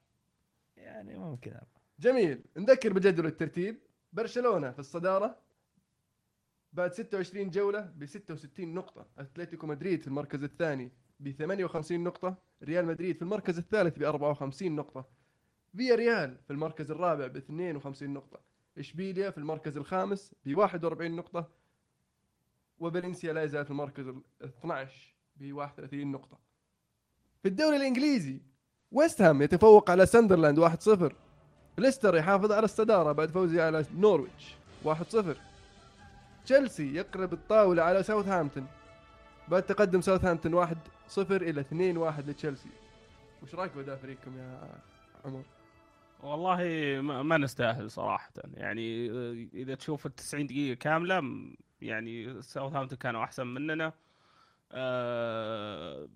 يعني ممكن أربع. جميل. نذكر بجدول الترتيب. برشلونة في الصدارة بعد 26 جولة ب 66 نقطة. أتلتيكو مدريد في المركز الثاني ب 58 نقطة. ريال مدريد في المركز الثالث ب 54 نقطة. فيا ريال في المركز الرابع ب 52 نقطة. إشبيليا في المركز الخامس ب 41 نقطة. وفالنسيا لا يزال في المركز ال 12 ب 31 نقطة. في الدوري الإنجليزي ويست هام يتفوق على ساندرلاند 1-0 ليستر يحافظ على الصدارة بعد فوزه على نورويتش. 1-0 تشيلسي يقلب الطاولة على ساوثهامبتون. بعد تقدم ساوثهامبتون 1-0 إلى 2-1 لتشيلسي. وش رأيك بأداء فريقكم يا عمر؟ والله ما, نستاهل صراحة. يعني آه، إذا تشوف ال 90 دقيقة كاملة يعني ساوثهامبتون كانوا أحسن مننا. آه،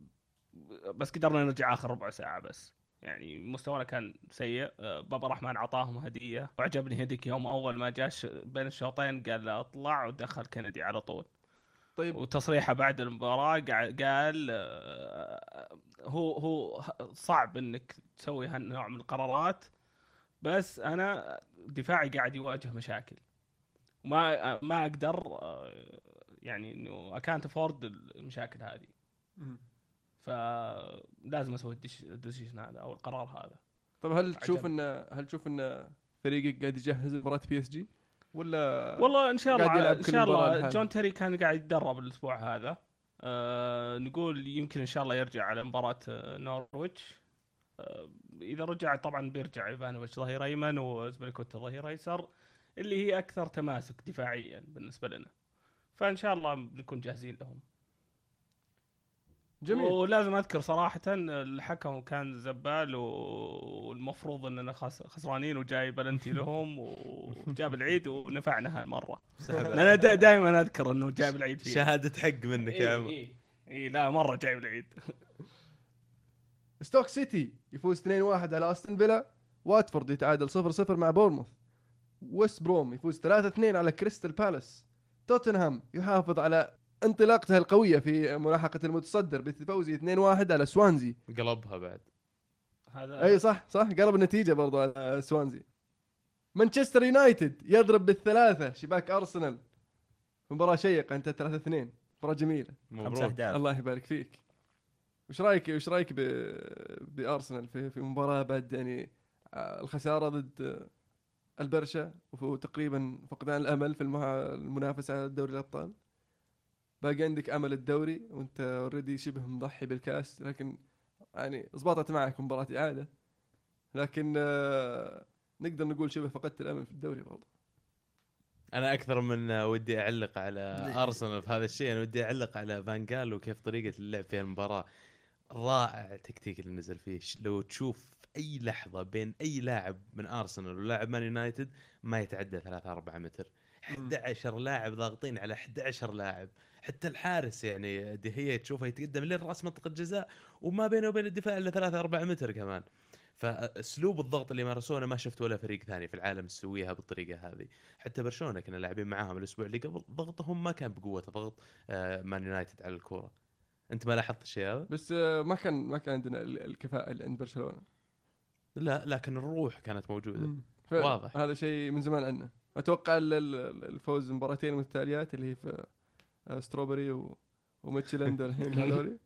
بس قدرنا نرجع آخر ربع ساعة بس. يعني مستوانا كان سيء. آه، بابا رحمن عطاهم هدية. وعجبني هديك يوم أول ما جاش بين الشوطين قال له اطلع ودخل كندي على طول. طيب. وتصريحه بعد المباراة قا- قال آه، هو هو صعب إنك تسوي هالنوع من القرارات بس أنا دفاعي قاعد يواجه مشاكل. وما ما أقدر آه، يعني إنه اكانت افورد المشاكل هذه. فلازم أسوي الدش- الديسيشن هذا أو القرار هذا. طيب هل تشوف. ان هل تشوف إن فريقك قاعد يجهز مباراة بي اس جي ولا والله إن شاء الله إن شاء الله. جون تيري كان قاعد يتدرب الأسبوع هذا. آه نقول يمكن إن شاء الله يرجع على مباراة آه، نورويتش. آه إذا رجع طبعا بيرجع ايفانوفيتش ظهير أيمن وأزبيليكويتا ظهير أيسر اللي هي أكثر تماسك دفاعيا بالنسبة لنا. فإن شاء الله بنكون جاهزين لهم. جميل. ولازم أذكر صراحة الحكم كان زبالة والمفروض إننا خس- خسرانين وجاي بلنتي لهم وجاب العيد ونفعنا هالمرة. أنا دائما أذكر إنه جايب العيد فيه شهادة حق منك يا اي عمر اي إي، لا مرة جايب العيد. ستوك سيتي يفوز 2-1 على أستون فيلا. واتفورد يتعادل 0-0 مع بورموث. ويست بروم يفوز 3-2 على كريستال بالاس. توتنهام يحافظ على انطلاقته القوية في ملاحقة المتصدر بفوزه 2-1 على سوانزي. قلبها بعد. هذا أي صح صح. قرب النتيجة برضو على سوانزي. مانشستر يونايتد يضرب بالثلاثة. شباك أرسنال. مباراة شيقة. أنت 3 2 مباراة جميلة. مبروك. أهداف. الله يبارك فيك. وش رأيك وش رأيك ب... بأرسنال في في مباراة بعد يعني آه، الخسارة ضد البرشا وتقريبا فقدان الأمل في. المنافسة على دوري الأبطال؟ باقي عندك أمل الدوري وأنت اوريدي شبه مضحي بالكأس لكن يعني ضبطت معك مباراة إعادة. لكن آه، نقدر نقول شبه فقدت الأمل في الدوري برضه أنا أكثر من ودي أعلق على أرسنال في هذا الشيء. أنا ودي أعلق على فانجال وكيف طريقة اللعب في المباراة. رائع التكتيك اللي نزل فيه. لو تشوف أي لحظة بين أي لاعب من أرسنال ولاعب مان يونايتد ما يتعدى 3 4 متر. 11 لاعب ضاغطين على 11 لاعب. حتى الحارس يعني دهية تشوفه يتقدم لين رأس منطقة الجزاء وما بينه وبين الدفاع إلا 3 4 متر كمان. فأسلوب الضغط اللي مارسونه ما شفت ولا فريق ثاني في العالم يسويها بالطريقة هذه. حتى برشلونة كنا لاعبين معاهم الأسبوع اللي قبل ضغطهم ما كان بقوة ضغط آه، مان يونايتد على الكورة. أنت ما لاحظت الشيء هذا؟ بس آه، ما كان ما كان عندنا ال- الكفاءة اللي عند برشلونة. لا لكن الروح كانت موجودة. واضح. هذا شيء من زمان عنه أتوقع ال- ال- الفوز مباراتين متتاليات اللي هي في آه، شروزبري و... وميتيلاند الحين هذولي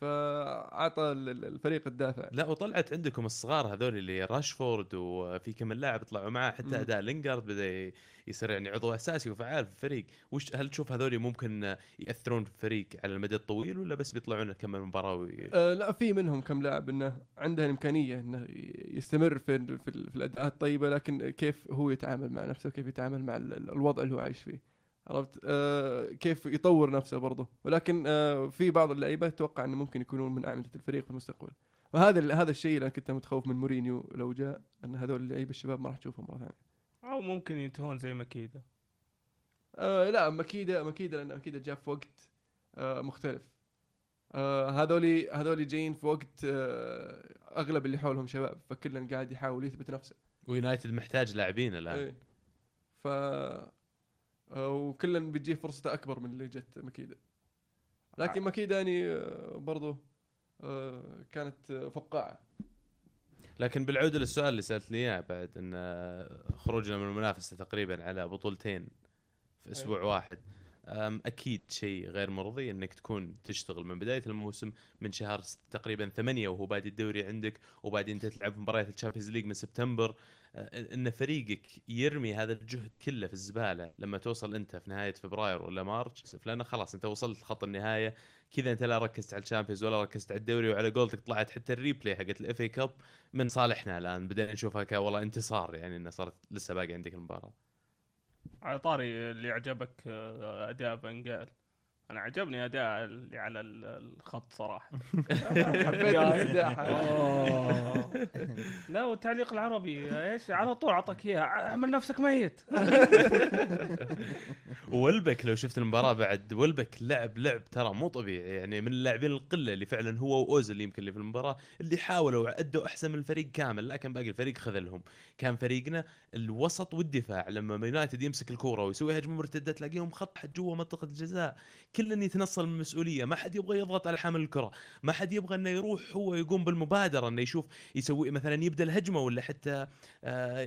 فأعطى ال- ال- الفريق الدافع. لا وطلعت عندكم الصغار هذول اللي راشفورد وفي كم من لاعب طلعوا معاه حتى. أداء لينجارد بدأ يصير يعني عضو أساسي وفعال في الفريق. وش هل تشوف هذول ممكن يأثرون في الفريق على المدى الطويل ولا بس بيطلعون كم مباراة وي... آه لا في منهم كم لاعب إنه عنده الإمكانية إنه يستمر في في, في الأداءات الطيبة لكن كيف هو يتعامل مع نفسه كيف يتعامل مع ال- ال- الوضع اللي هو عايش فيه. عرفت؟ آه كيف يطور نفسه برضه. ولكن آه في بعض اللعيبة أتوقع إنه ممكن يكونون من أعمدة الفريق في المستقبل. وهذا هذا الشيء اللي أنا كنت متخوف من مورينيو لو جاء إن هذول اللعيبة الشباب ما راح تشوفهم مرة ثانية. أو ممكن ينتهون زي مكيده آه لا مكيدة مكيدة لأن مكيدة جاء في وقت آه مختلف. آه هذولي هذولي جايين في وقت آه أغلب اللي حولهم شباب فكلن قاعد يحاول يثبت نفسه. ويونايتد محتاج لاعبين الآن. إيه. ف وكلن بتجيه فرصته أكبر من اللي جت مكيدة لكن مكيدة يعني آه برضو آه كانت آه، فقاعة. لكن بالعودة للسؤال اللي سألتني إياه بعد إن خروجنا من المنافسة تقريبا على بطولتين في أسبوع واحد. أم، أكيد شيء غير مرضي إنك تكون تشتغل من بداية الموسم من شهر تقريبا ثمانية وهو بادي الدوري عندك وبعدين انت تلعب مباريات ال Champions League من سبتمبر. إن فريقك يرمي هذا الجهد كله في الزبالة لما توصل أنت في نهاية فبراير ولا مارس لأن خلاص أنت وصلت لخط النهاية كذا أنت لا ركزت على ال Champions ولا ركزت على الدوري وعلى قولتك طلعت حتى ال replay حقت ال FA Cup من صالحنا الآن. بدينا نشوفها ك والله انتصار يعني إنه صارت لسه باقي عندك المباراة. على طاري اللي عجبك آه، أداء فان جال أنا عجبني أداء اللي على ال- الخط صراحة. حبيت أوه. لا والتعليق العربي إيش؟ على طول أعطاك إياها. أعمل نفسك ميت. ولبك لو شفت المباراة بعد ولبك لعب لعب ترى مو طبيعي. يعني من اللاعبين القلة اللي فعلا هو واوزل يمكن اللي في المباراة اللي حاولوا ادوا أحسن من الفريق كامل لكن باقي الفريق خذلهم. كان فريقنا الوسط والدفاع لما يونايتد يمسك الكورة ويسوي هجمة مرتدة تلاقيهم خط حد جوا منطقة الجزاء. كلن يتنصل من المسؤولية. ما حد يبغى يضغط على حامل الكرة. ما حد يبغى إنه يروح هو يقوم بالمبادرة إنه يشوف يسوي مثلا يبدأ الهجمة ولا حتى آه،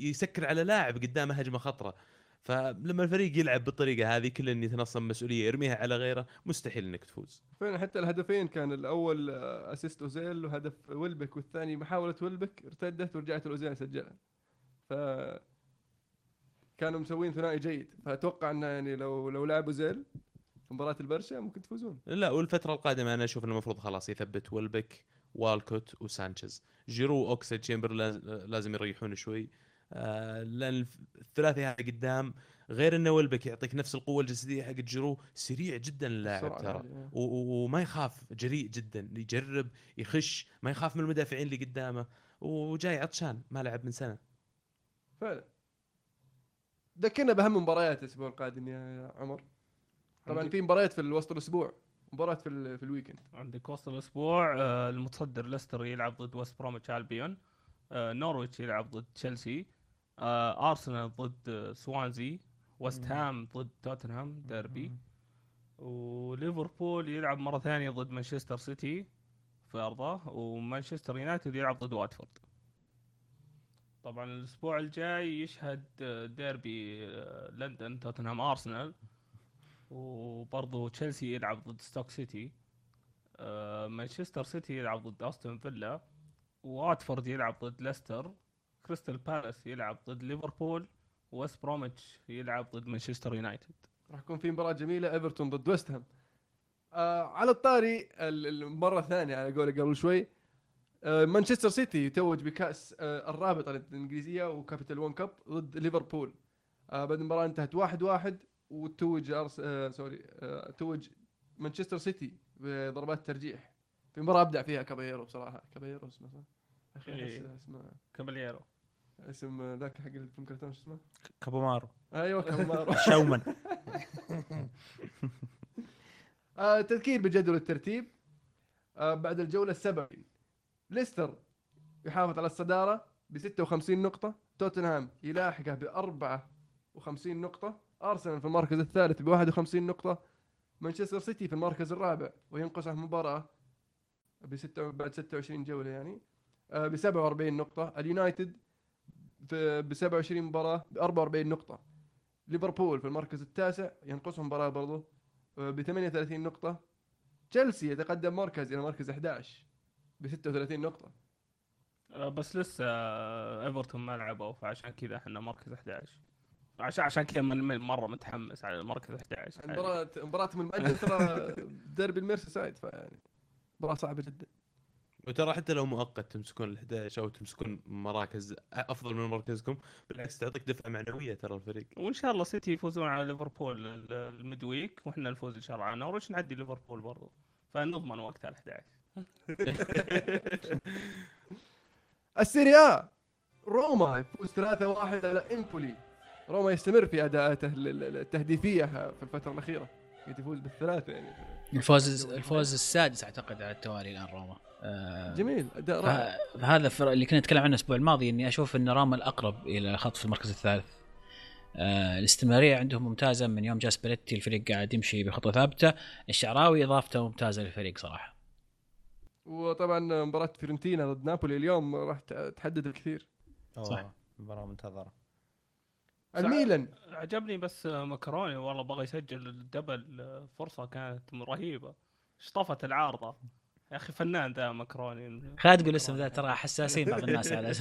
يسكر على لاعب قدامه هجمة خطرة. فلما الفريق يلعب بالطريقة هذه كل اللي يتنصل مسؤولية يرميها على غيره مستحيل إنك تفوز. فعلا حتى الهدفين كان الأول آه، assist أوزيل وهدف ويلبك والثاني محاولة ويلبك ارتدت ورجعت لأوزيل سجلها. ف كانوا مسوين ثنائي جيد. فأتوقع إنه يعني لو لو لعب أوزيل في مباراة البرشا ممكن تفوزون. لا والفترة القادمة أنا أشوف إنه المفروض خلاص يثبت ويلبك ووالكوت وسانشيز. جيرو اوكسا تشامبر لاز- لازم يريحون شوي. آه، لأن الثلاثي هذا قدام غير إنه ويلبك يعطيك نفس القوة الجسدية حق جيرو سريع جدا اللاعب ترى. و- و- وما يخاف جريء جدا يجرب يخش ما يخاف من المدافعين اللي قدامه. وجاي عطشان ما لعب من سنة. فعلا. ذكرنا بأهم مباريات الأسبوع القادم يا عمر. طبعا في مباريات في وسط الأسبوع مباراة في في ال weekend. عندك وسط الأسبوع آه، المتصدر ليستر يلعب ضد ويست بروميتش ألبيون آه، نورويتش يلعب ضد تشيلسي آه، أرسنال ضد سوانزي ويست هام ضد توتنهام ديربي. وليفربول يلعب مرة ثانية ضد مانشستر سيتي في أرضه ومانشستر يونايتد يلعب ضد واتفورد. طبعا الأسبوع الجاي يشهد ديربي لندن توتنهام أرسنال. وبرضه تشيلسي يلعب ضد ستوك سيتي. آه، مانشستر سيتي يلعب ضد أستون فيلا. واتفورد يلعب ضد ليستر. كريستال بالاس يلعب ضد ليفربول. ويست بروميتش يلعب ضد مانشستر يونايتد. راح يكون في مباراة جميلة إيفرتون ضد ويست هام. آه على الطاري ال- المرة الثانية على قولي قبل شوي. آه مانشستر سيتي يتوج بكأس آه الرابطة الإنجليزية و Capital One Cup ضد ليفربول. بعد المباراة انتهت واحد واحد. وتوج أرس... آه sorry آه توج مانشستر سيتي بضربات ترجيح. في مباراة أبدع فيها كابايرو بصراحة. كابايرو اسمه صح؟ أخي إيه. اسمه كابالييرو اسم ذاك حق الفيلم كرتون شو اسمه؟ كابومارو. أيوه كابايرو showman. آه تذكير بجدول الترتيب. آه بعد الجولة السبعة وعشرين ليستر يحافظ على الصدارة ب 56 نقطة. توتنهام يلاحقه ب 54 نقطة. أرسنال في المركز الثالث ب 51 نقطة مانشستر سيتي في المركز الرابع وينقصه مباراة بستة بعد 26 جولة يعني آه ب 47 نقطة. اليونايتد ب 27 مباراة ب 44 نقطة. ليفربول في المركز التاسع ينقصهم مباراة برضو ب 38 نقطة. تشيلسي يتقدم مركز إلى مركز 11 ب 36 نقطة. آه، بس لسه آه، إيفرتون ما لعبوا فعشان كذا إحنا مركز 11 عشان عشان كذا من- من- مرة متحمس على المركز 11 مباراة مباراتهم المؤجل ترى ديربي الميرسي سايد فيعني مباراة صعبة جدا. وترى حتى لو مؤقت تمسكون ال 11 أو تمسكون مراكز أفضل من مركزكم بالعكس تعطيك دفعة معنوية ترى الفريق. وإن شاء الله سيتي يفوزون على ليفربول ال- ال midweek وإحنا الفوز إن شاء الله على نورويتش نعدي ليفربول برضو. فنضمن وقتها ال 11 السيريا روما يفوز 3-1 على امبولي روما يستمر في أداءاته ال- ال- التهديفية في الفترة الأخيرة. يفوز بالثلاثة يعني. الفوز الفوز السادس أعتقد على التوالي الآن روما. آه، جميل أداء رائع. فهذا الفرق اللي كنا نتكلم عنه الأسبوع الماضي إني أشوف إن روما الأقرب إلى خطف المركز الثالث. آه الاستمرارية عندهم ممتازة من يوم جاء سباليتي الفريق قاعد يمشي بخطوة ثابتة، الشعراوي إضافته ممتازة للفريق صراحة. وطبعا مباراة فيرنتينا ضد نابولي اليوم راح تحدد الكثير. صح. مباراة منتظرة. الميلان عجبني بس مكروني والله بغى يسجل ال double فرصة كانت رهيبة. شطفت العارضة. يا أخي فنان ذا مكروني. خالد تقول اسم ذا ترى حساسين بعض الناس على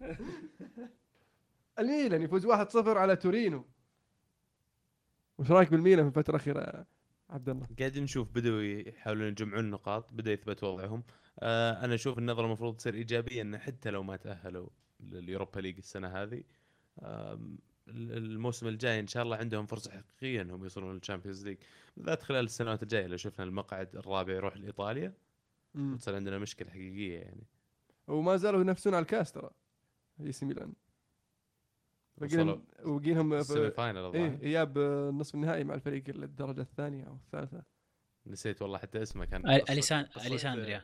الميلان يفوز 1-0 على تورينو. وش رأيك بالميلان في الفترة الأخيرة يا عبد الله؟ قاعدين نشوف بدأوا يحاولون يجمعون نقاط بدأ يثبت وضعهم. آه أنا أشوف النظرة المفروض تصير إيجابية انه حتى لو ما تأهلوا لل Europa League السنة هذه الموسم الجاي إن شاء الله عندهم فرصة حقيقية إنهم يوصلون لل Champions League. بالذات خلال السنوات الجاية لو شفنا المقعد الرابع يروح لإيطاليا. تصير عندنا مشكلة حقيقية يعني. وما زالوا ينافسون على الكاس ترى. إي سي ميلان. باقي لهم وصلوا وباقي لهم ال semi في- final إيه. إياب نصف النهائي مع الفريق الدرجة الثانية أو الثالثة. نسيت والله حتى اسمه كان اليسان أليساندريا.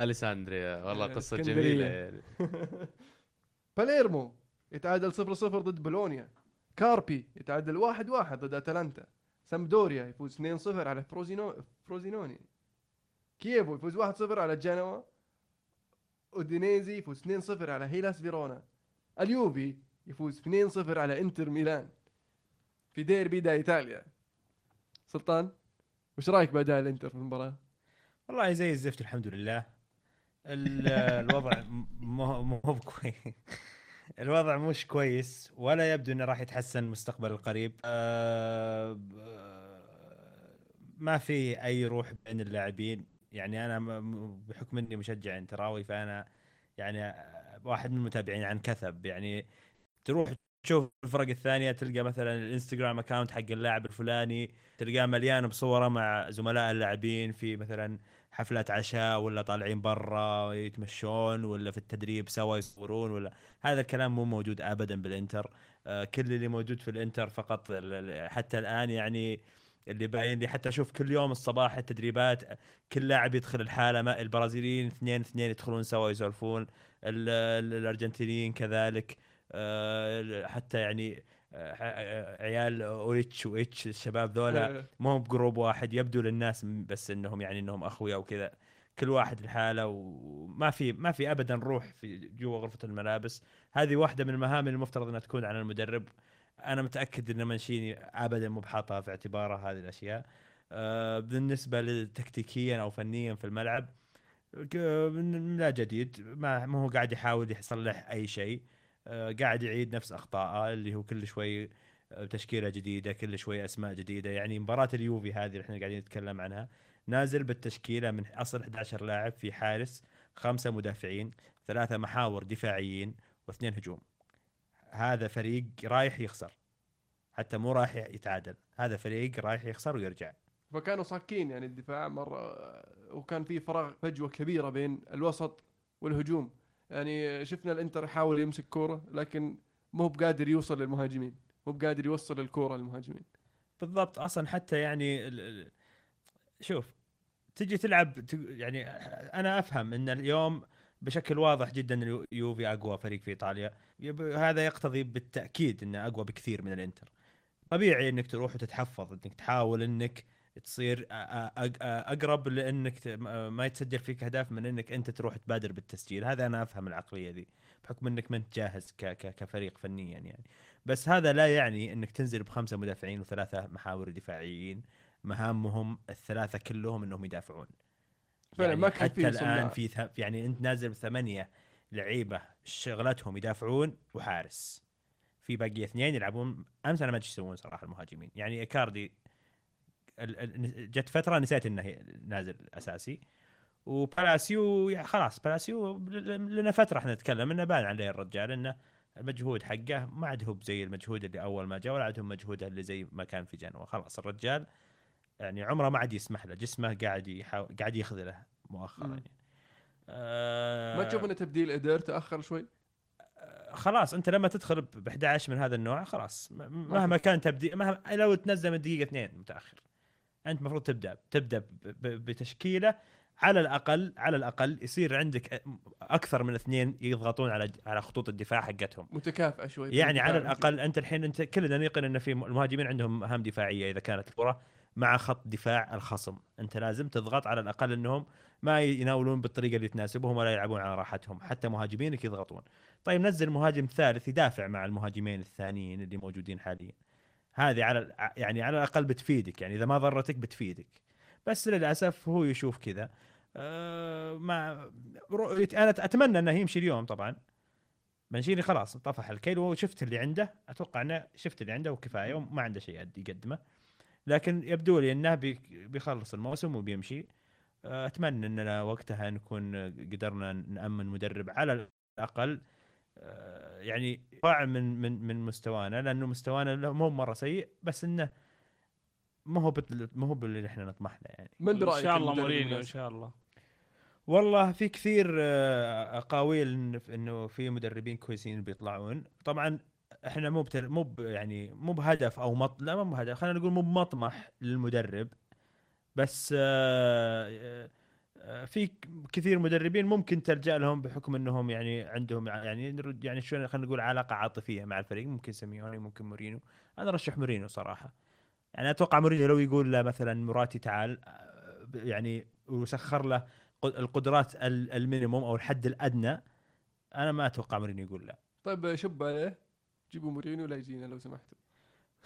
أليساندريا. والله آه، قصه. جميلة يعني. باليرمو. يتعادل 0-0 ضد بولونيا. كاربي يتعادل 1-1 ضد أتلانتا. سامدوريا يفوز 2-0 على فروزينو فروزينوني. كييفو يفوز 1-0 على جنوا. أودينيزي يفوز 2-0 على هيلاس فيرونا. اليوفي يفوز 2-0 على انتر ميلان. في ديربي دا إيطاليا. سلطان وش رأيك باداء الانتر في المباراة؟ والله زي الزفت الحمد لله. ال- الوضع مو مو كويس الوضع مش كويس ولا يبدو إنه راح يتحسن المستقبل القريب. أه ب- ما في أي روح بين اللاعبين. يعني أنا بحكم إني مشجع انتراوي فأنا يعني واحد من المتابعين عن كثب. يعني تروح تشوف الفرق الثانية تلقى مثلا الإنستغرام account حق اللاعب الفلاني تلقاه مليان بصوره مع زملاء اللاعبين. في مثلا حفلات عشاء ولا طالعين برا يتمشون ولا في التدريب سوا يصورون ولا هذا الكلام مو موجود ابدا بالإنتر. آه، كل اللي موجود في الإنتر فقط حتى الآن يعني اللي باين لي حتى أشوف كل يوم الصباح التدريبات كل لاعب يدخل الحالة البرازيليين اثنين اثنين يدخلون سوا يسولفون ال- ال- الأرجنتينيين كذلك. آه، حتى يعني عيال اوريتش واتش الشباب ذولا ما هو بجروب واحد يبدو للناس بس إنهم يعني إنهم أخويا وكذا. كل واحد لحاله وما في ما في ابدا روح في جوا غرفة الملابس. هذه واحدة من المهام المفترض إنها تكون على المدرب. أنا متأكد إن منشيني ابدا مو بحاطها في اعتباره هذه الأشياء. آه، بالنسبة لتكتيكيا أو فنيا في الملعب لا جديد ما هو قاعد يحاول يصلح أي شيء. قاعد يعيد نفس اخطائه اللي هو كل شوي آه، تشكيلة جديدة كل شوي أسماء جديدة. يعني مباراة اليوفي هذه اللي إحنا قاعدين نتكلم عنها نازل بالتشكيلة من أصل 11 لاعب في حارس خمسة مدافعين ثلاثة محاور دفاعيين واثنين هجوم. هذا فريق رايح يخسر حتى مو رايح يتعادل هذا فريق رايح يخسر ويرجع. فكانوا صاكين يعني الدفاع مرة وكان في فراغ فجوة كبيرة بين الوسط والهجوم. يعني شفنا الإنتر يحاول يمسك كورة لكن مو بقادر يوصل للمهاجمين مو بقادر يوصل الكورة للمهاجمين. بالضبط أصلا حتى يعني شوف تجي تلعب يعني أنا أفهم إن اليوم بشكل واضح جدا اليو- يوفي أقوى فريق في إيطاليا. هذا يقتضي بالتأكيد إنه أقوى بكثير من الإنتر. طبيعي إنك تروح وتتحفظ إنك تحاول إنك تصير أقرب لأنك ما يتسجل فيك أهداف من إنك أنت تروح تبادر بالتسجيل. هذا أنا أفهم العقلية ذي بحكم إنك ما أنت جاهز ك- ك- كفريق فنيا يعني. بس هذا لا يعني إنك تنزل بخمسة مدافعين وثلاثة محاور دفاعيين. مهامهم الثلاثة كلهم إنهم يدافعون. فعلا يعني ما كان حتى الآن. في ث... يعني أنت نازل بثمانية لعيبة شغلتهم يدافعون وحارس. في باقي اثنين يلعبون أمس أنا ما أدري يسوون صراحة المهاجمين. يعني. ال... جت فترة نسيت إنه نازل أساسي. وبالاسيو يعني خلاص بالاسيو ل- لنا فترة إحنا نتكلم إنه بان عليه الرجال إنه المجهود حقه ما عاد هو زي المجهود اللي أول ما جاء ولا عاد هو مجهوده اللي زي ما كان في جنوة. خلاص الرجال يعني عمره ما عاد يسمح له جسمه قاعد يحاول قاعد يخذله مؤخرا. يعني. آه ما تشوف ان تبديل إدير تأخر شوي؟ خلاص أنت لما تدخل ب 11 من هذا النوع خلاص مهما كان تبدي مهما لو تنزل من دقيقة اثنين متأخر. أنت المفروض تبدأ تبدأ بتشكيلة على الأقل على الأقل يصير عندك أكثر من اثنين يضغطون على على خطوط الدفاع حقتهم. متكافئة شوي يعني على. الأقل أنت الحين أنت كلنا نيقن إن في المهاجمين عندهم مهام دفاعية إذا كانت الكرة مع خط دفاع الخصم. أنت لازم تضغط على الأقل إنهم ما يناولون بالطريقة اللي تناسبهم ولا يلعبون على راحتهم. حتى مهاجمينك يضغطون. طيب نزل مهاجم ثالث يدافع مع المهاجمين الثانيين اللي موجودين حاليا. هذه على يعني على الأقل بتفيدك يعني إذا ما ضرتك بتفيدك. بس للأسف هو يشوف كذا. أه ما أنا أتمنى إنه يمشي اليوم طبعا. منشيني خلاص طفح الكيل وشفت اللي عنده. أتوقع إنه شفت اللي عنده وكفاية وما عنده شيء يقدمه. لكن يبدو لي إنه بي- بيخلص الموسم وبيمشي. أه، أتمنى إننا وقتها نكون قدرنا نأمن مدرب على الأقل. يعني يرفع من من من مستوانا لأنه مستوانا مو مرة سيء بس إنه ما هو ما هو باللي إحنا نطمح له يعني. من إن شاء الله مورينيو إن؟ شاء الله. والله في كثير آه، أقاويل إنه في مدربين كويسين بيطلعون. طبعا إحنا مو بتر... مو ب... يعني مو بهدف أو مط... لا مو بهدف خلينا نقول مو بمطمح للمدرب. بس آه، آه، في ك- كثير مدربين ممكن تلجأ لهم بحكم إنهم يعني عندهم يعني يعني شو خلينا نقول علاقة عاطفية مع الفريق. ممكن سيميوني ممكن مورينو أنا أرشح مورينو صراحة. يعني أتوقع مورينو لو يقول له مثلا مراتي تعال آه، يعني وسخر له قد- القدرات ال- ال minimum أو الحد الأدنى أنا ما أتوقع مورينيو يقول لا. طيب شب عليه جيبوا مورينيو لا يجينا لو سمحتوا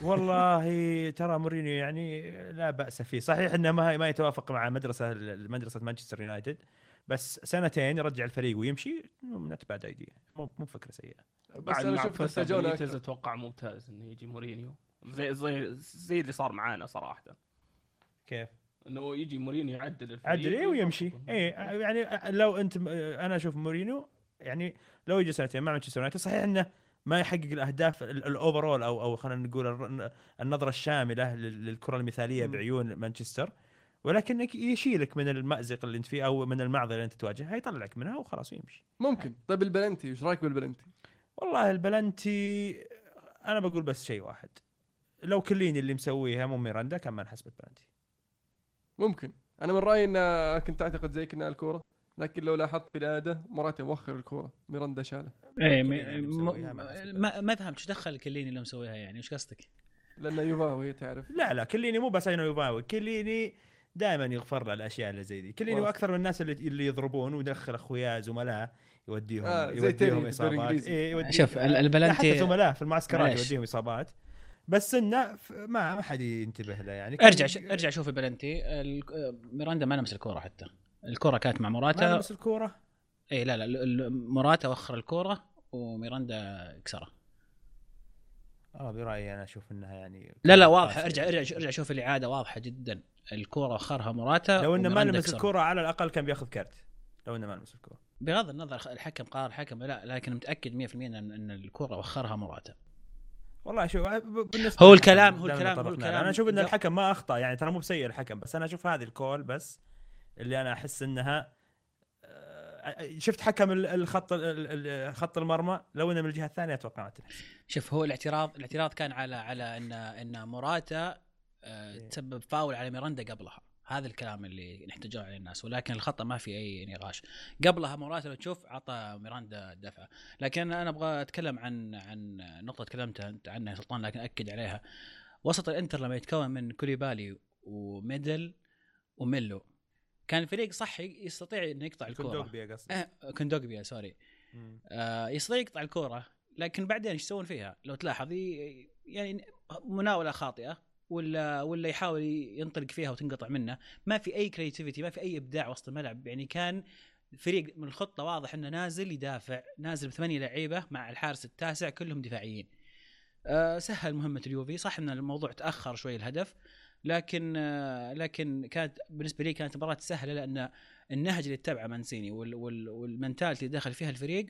والله ترى مورينيو يعني لا بأس فيه. صحيح إنه ما ما يتوافق مع مدرسة مدرسة مانشستر يونايتد بس سنتين يرجع الفريق ويمشي نت بعد ايديه مو مو فكرة سيئة. بس أنا شفت أكثر. أتوقع ممتاز إنه يجي مورينيو. زي زي زي اللي صار معانا صراحة. كيف؟ إنه يجي مورينيو يعدل الفريق. عدل إيه ويمشي. إيه يعني لو أنت أنا أشوف مورينيو يعني لو يجي سنتين مع مانشستر يونايتد صحيح إنه ما يحقق الأهداف ال- ال overall أو أو خلينا نقول النظرة الشاملة لل- للكرة المثالية. بعيون مانشستر. ولكن يشيلك من المأزق اللي أنت فيه أو من المعضلة اللي أنت تواجهها يطلعك منها وخلاص ويمشي. ممكن. طيب البلنتي إيش رأيك بالبلنتي؟ والله البلنتي أنا بقول بس شيء واحد. لو كليني اللي مسويها مو ميراندا كان ما انحسبت بلنتي. ممكن. أنا من رأيي إن كنت أعتقد زي كنا الكورة. لكن لو لاحظت في العاده مرات موخر الكورة. ميراندا شاله. إيه م- ما. ما فهمت إيش دخل كليني اللي مسويها يعني؟ إيش قصدك؟ لأن يوفاوي تعرف. لا لا كليني مو بس إنه يباوي كليني دائما يغفر له الأشياء اللي زي دي. كليني. وأكثر من الناس اللي اللي يضربون ويدخل اخوياه زملائه يوديهم آه، يوديهم إصابات. إيه يودي شوف ال- لا، حتى البلنتي زملائه في المعسكرات. يوديهم إصابات. بس إنه ما ما حد ينتبه له يعني. ارجع ش- ارجع شوف البلنتي. ال- ميراندا ما لمس الكورة حتى. الكورة كانت مع ما موراتا لمس الكورة اي لا لا ال- ال- موراتا وخر الكورة وميراندا كسرها آه برأيي أنا أشوف إنها يعني لا لا واضحة قاسية. ارجع ارجع ارجع شوف الإعادة واضحة جدا الكورة وخرها موراتا لو إنه ما لمس. الكورة على الأقل كان بياخذ كارت لو إنه ما لمس الكورة بغض النظر الحكم قرار الحكم لا لكن متأكد 100% إن إن الكورة وخرها موراتا والله شوف ب- بالنسبة هو الكلام- هو الكلام- هو. الكلام- أنا أشوف إن. الحكم ما أخطأ يعني ترى مو بسيء الحكم بس أنا أشوف هذه ال call بس اللي أنا أحس إنها آه، شفت حكم ال- الخط ال- ال- خط المرمى؟ لو إنه من الجهة الثانية أتوقع. شوف هو الاعتراض الاعتراض كان على على إن إن موراتا آه، إيه. تسبب فاول على ميراندا قبلها. هذا الكلام اللي نحتاجه على الناس ولكن الخطا ما في أي نقاش. قبلها موراتا لو تشوف عطى ميراندا دفعه لكن أنا أبغى أتكلم عن عن نقطة تكلمت أنت عنها يا سلطان لكن أكد عليها. وسط الإنتر لما يتكون من كوليبالي وميدل وميلو كان الفريق صح يستطيع إنه يقطع الكورة. كوندوغبيا قصدي آه كوندوجبيا sorry. آه يستطيع يقطع الكورة لكن بعدين إيش يسوون فيها؟ لو تلاحظ يعني مناولة خاطئة ولا ولا يحاول ينطلق فيها وتنقطع منه، ما في أي creativity، ما في أي إبداع وسط الملعب، يعني كان فريق من الخطة واضح إنه نازل يدافع، نازل بثمانية لعيبة مع الحارس التاسع كلهم دفاعيين. آه سهل مهمة اليوفي، صح إن الموضوع تأخر شوي الهدف، لكن آه لكن كانت بالنسبة لي كانت مباراة سهلة لأن النهج اللي اتبعه مانسيني وال وال والمنتاليتي اللي دخل فيها الفريق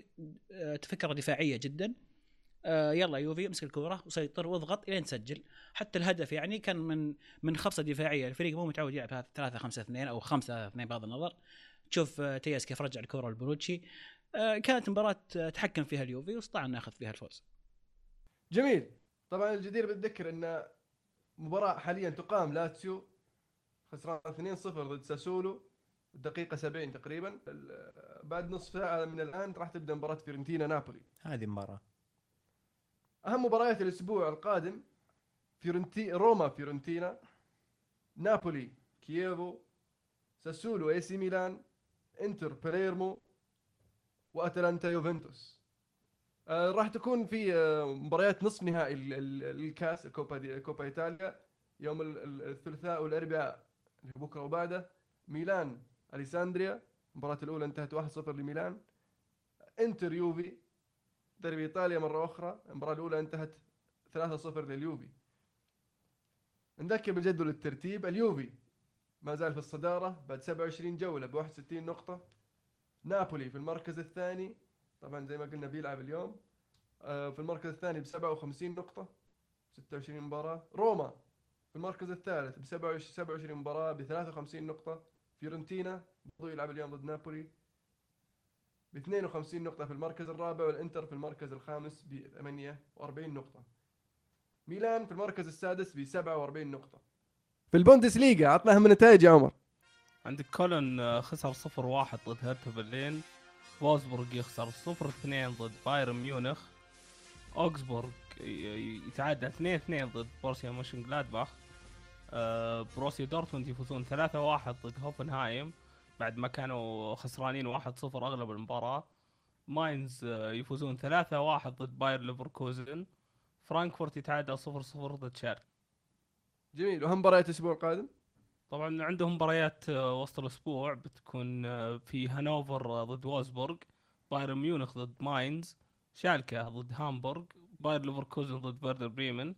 آه، فكره دفاعية جدا. آه، يلا يوفي امسك الكورة وسيطر واضغط إلين تسجل. حتى الهدف يعني كان من من خفصه دفاعية. الفريق مو متعود يلعب 3 5 2 أو 5 3 2 بغض النظر. تشوف تياس كيف رجع الكورة لبونوتشي آه، كانت مباراة تحكم فيها اليوفي واستطاع ناخذ فيها الفوز. جميل. طبعا الجدير بالذكر إن مباراة حاليا تقام لاتسيو خسران 2-0 ضد ساسولو الدقيقة 70 تقريبا. بعد نصف ساعة من الآن راح تبدأ مباراة فيورنتينا نابولي. هذه مباراه أهم مباريات الأسبوع القادم فيورنتي روما فيورنتينا نابولي كييفو ساسولو اي سي ميلان انتر باليرمو وأتلانتا يوفنتوس. راح تكون في آه مباريات نصف نهائي ال- ال- الكاس الكوبا كوبا إيطاليا يوم ال- ال- الثلاثاء والأربعاء بكرة وبعده ميلان أليساندريا المباراة الأولى انتهت 1-0 لميلان إنتر يوفي ديربي إيطاليا مرة أخرى المباراة الأولى انتهت 3-0 لليوفي. نذكر بالجدول الترتيب اليوفي ما زال في الصدارة بعد 27 جولة ب 61 نقطة نابولي في المركز الثاني طبعا زي ما قلنا بيلعب اليوم. آه، في المركز الثاني ب 57 نقطة 26 مباراة. روما في المركز الثالث ب 27 مباراة ب 53 نقطة. فيورنتينا برضو يلعب اليوم ضد نابولي ب 52 نقطة في المركز الرابع والإنتر في المركز الخامس ب 48 نقطة. ميلان في المركز السادس ب 47 نقطة. في البوندسليغا عطناها من النتائج يا عمر. عندك كولن آه، خسر 0 1 ضد هرتا برلين. فولسبورغ يخسر 0 2 ضد بايرن ميونخ. أوكسبورغ ي- ي- يتعادل 2 2 ضد بروسيا منشن جلادباخ آه، بروسيا دورتموند يفوزون 3 1 ضد هوفنهايم. بعد ما كانوا خسرانين 1 0 أغلب المباراة. ماينز آه، يفوزون 3 1 ضد باير ليفركوزن. فرانكفورت يتعادل 0 0 ضد شالكا جميل. واهم مباريات الأسبوع القادم؟ طبعا عندهم مباريات آه، وسط الأسبوع بتكون آه، في هانوفر آه، ضد وولفسبورغ بايرن ميونخ ضد ماينز شالكا ضد هامبورغ باير ليفركوزن ضد فيردر بريمن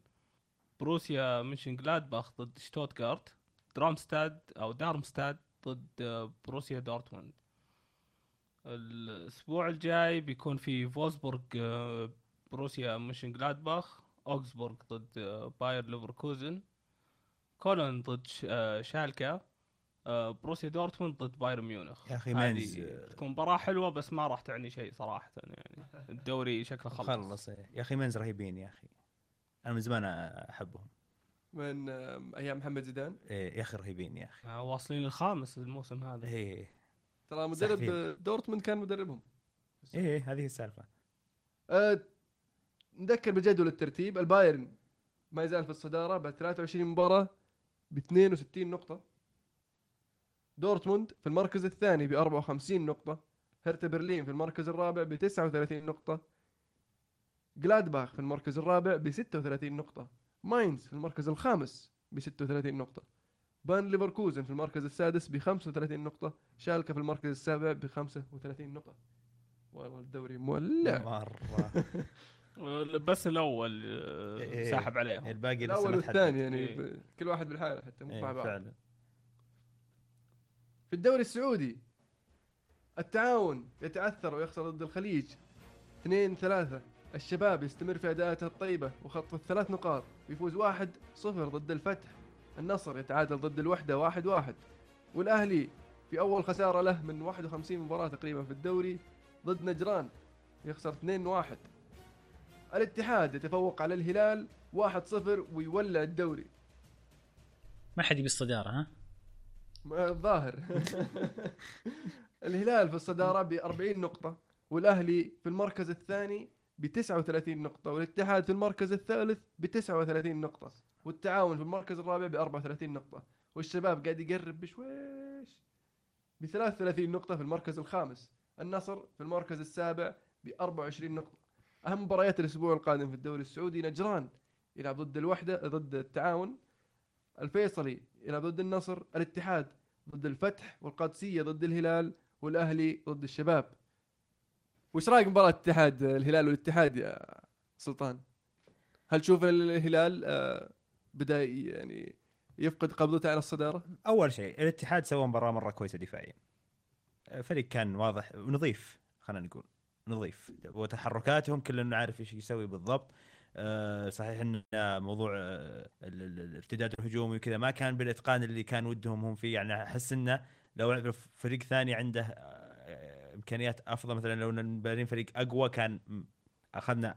بروسيا منشن جلادباخ ضد شتوتغارت درامستاد أو دارمستاد ضد بروسيا دورتموند. الأسبوع الجاي بيكون في فولسبورغ آه، بروسيا منشن جلادباخ أوكسبورغ ضد باير ليفركوزن. كولن ضد آه، شالكا آه، بروسيا دورتموند ضد بايرن ميونخ. يا أخي هذه مينز، تكون مباراة حلوة بس ما راح تعني شيء صراحة يعني. الدوري شكله خلص. خلص. يا أخي مينز رهيبين يا أخي. أنا من زمان أحبهم. من أيام محمد زيدان؟ إيه يا أخي رهيبين يا أخي. آه، واصلين الخامس الموسم هذا. إيه. ترى مدرب دورتموند كان مدربهم. إيه هذه السالفة. أه نذكر بجدول الترتيب البايرن ما يزال في الصدارة بعد 23 مباراة. ب 62 نقطة. دورتموند في المركز الثاني ب 54 نقطة. هرتا برلين في المركز الرابع ب 39 نقطة. جلادباخ في المركز الرابع ب 36 نقطة. ماينز في المركز الخامس ب 36 نقطة. بان ليفركوزن في المركز السادس ب 35 نقطة. شالكة في المركز السابع ب 35 نقطة. والله الدوري مولع. مرة. بس الأول آه، إيه. ساحب عليهم. الباقي لسه الأول. والثاني يعني إيه. كل واحد بالحالة حتى مو مع إيه بعض. فعلا. في الدوري السعودي التعاون يتعثر ويخسر ضد الخليج. 2 3 الشباب يستمر في اداءاته الطيبة وخط الثلاث نقاط. ويفوز 1 0 ضد الفتح. النصر يتعادل ضد الوحدة 1 1 والأهلي في أول خسارة له من 51 مباراة تقريبا في الدوري ضد نجران. يخسر 2 1 الاتحاد يتفوق على الهلال 1 0 ويولع الدوري. ما حد يبي الصدارة ها؟ الظاهر. الهلال في الصدارة ب 40 نقطة والأهلي في المركز الثاني ب 39 نقطة والاتحاد في المركز الثالث ب 39 نقطة والتعاون في المركز الرابع ب 34 نقطة والشباب قاعد يقرب بشويش ب 33 نقطة في المركز الخامس النصر في المركز السابع ب 24 نقطة. أهم مباريات الأسبوع القادم في الدوري السعودي نجران يلعب ضد الوحدة ضد التعاون الفيصلي يلعب ضد النصر الاتحاد ضد الفتح والقادسية ضد الهلال والأهلي ضد الشباب. وش رأيك مباراة الاتحاد الهلال والاتحاد يا سلطان؟ هل تشوف الهلال آه، بدأ يعني يفقد قبضته على الصدارة؟ أول شيء الاتحاد سوى مباراة مرة كويسة دفاعيا. فريق كان واضح ونظيف خلينا نقول. نظيف وتحركاتهم كل عارف إيش يسوي بالضبط. آه، صحيح إن موضوع آه، ال- ال- الارتداد الهجومي وكذا ما كان بالإتقان اللي كان ودهم هم فيه. يعني أحس إنه لو فريق ثاني عنده آه، إمكانيات أفضل مثلا لو نبارين فريق أقوى كان أخذنا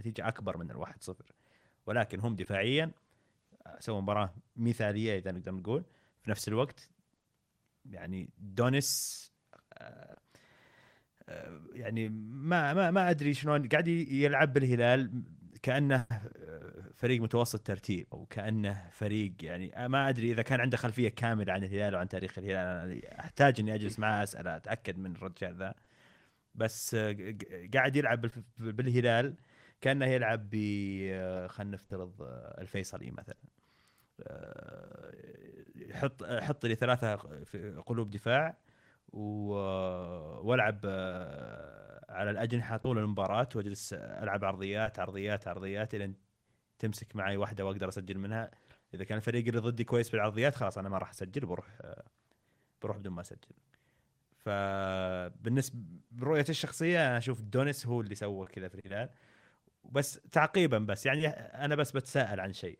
نتيجة أكبر من الواحد صفر. ولكن هم دفاعيا سووا مباراة مثالية إذا نقدر نقول. في نفس الوقت يعني دونيس يعني ما ما ما أدري شلون قاعد يلعب بالهلال كأنه آه، فريق متوسط ترتيب أو كأنه فريق يعني ما أدري إذا كان عنده خلفية كاملة عن الهلال وعن تاريخ الهلال. أنا أحتاج إني أجلس معاه أسأله أتأكد من الرجال ذا. بس آه، قاعد يلعب بالهلال كأنه يلعب ب آه، خلينا نفترض آه، الفيصلي مثلا. آه، يحط حط لي ثلاثة قلوب دفاع. والعب آه، على الأجنحة طول المباراة واجلس ألعب عرضيات عرضيات عرضيات الين تمسك معي واحدة وأقدر أسجل منها. إذا كان الفريق اللي ضدي كويس بالعرضيات خلاص أنا ما راح أسجل بروح آه، بروح بدون ما أسجل. فبالنسبه برؤيتي الشخصية أنا أشوف دونيس هو اللي سوى كذا في الهلال. بس تعقيبا بس يعني أنا بس بتساءل عن شيء.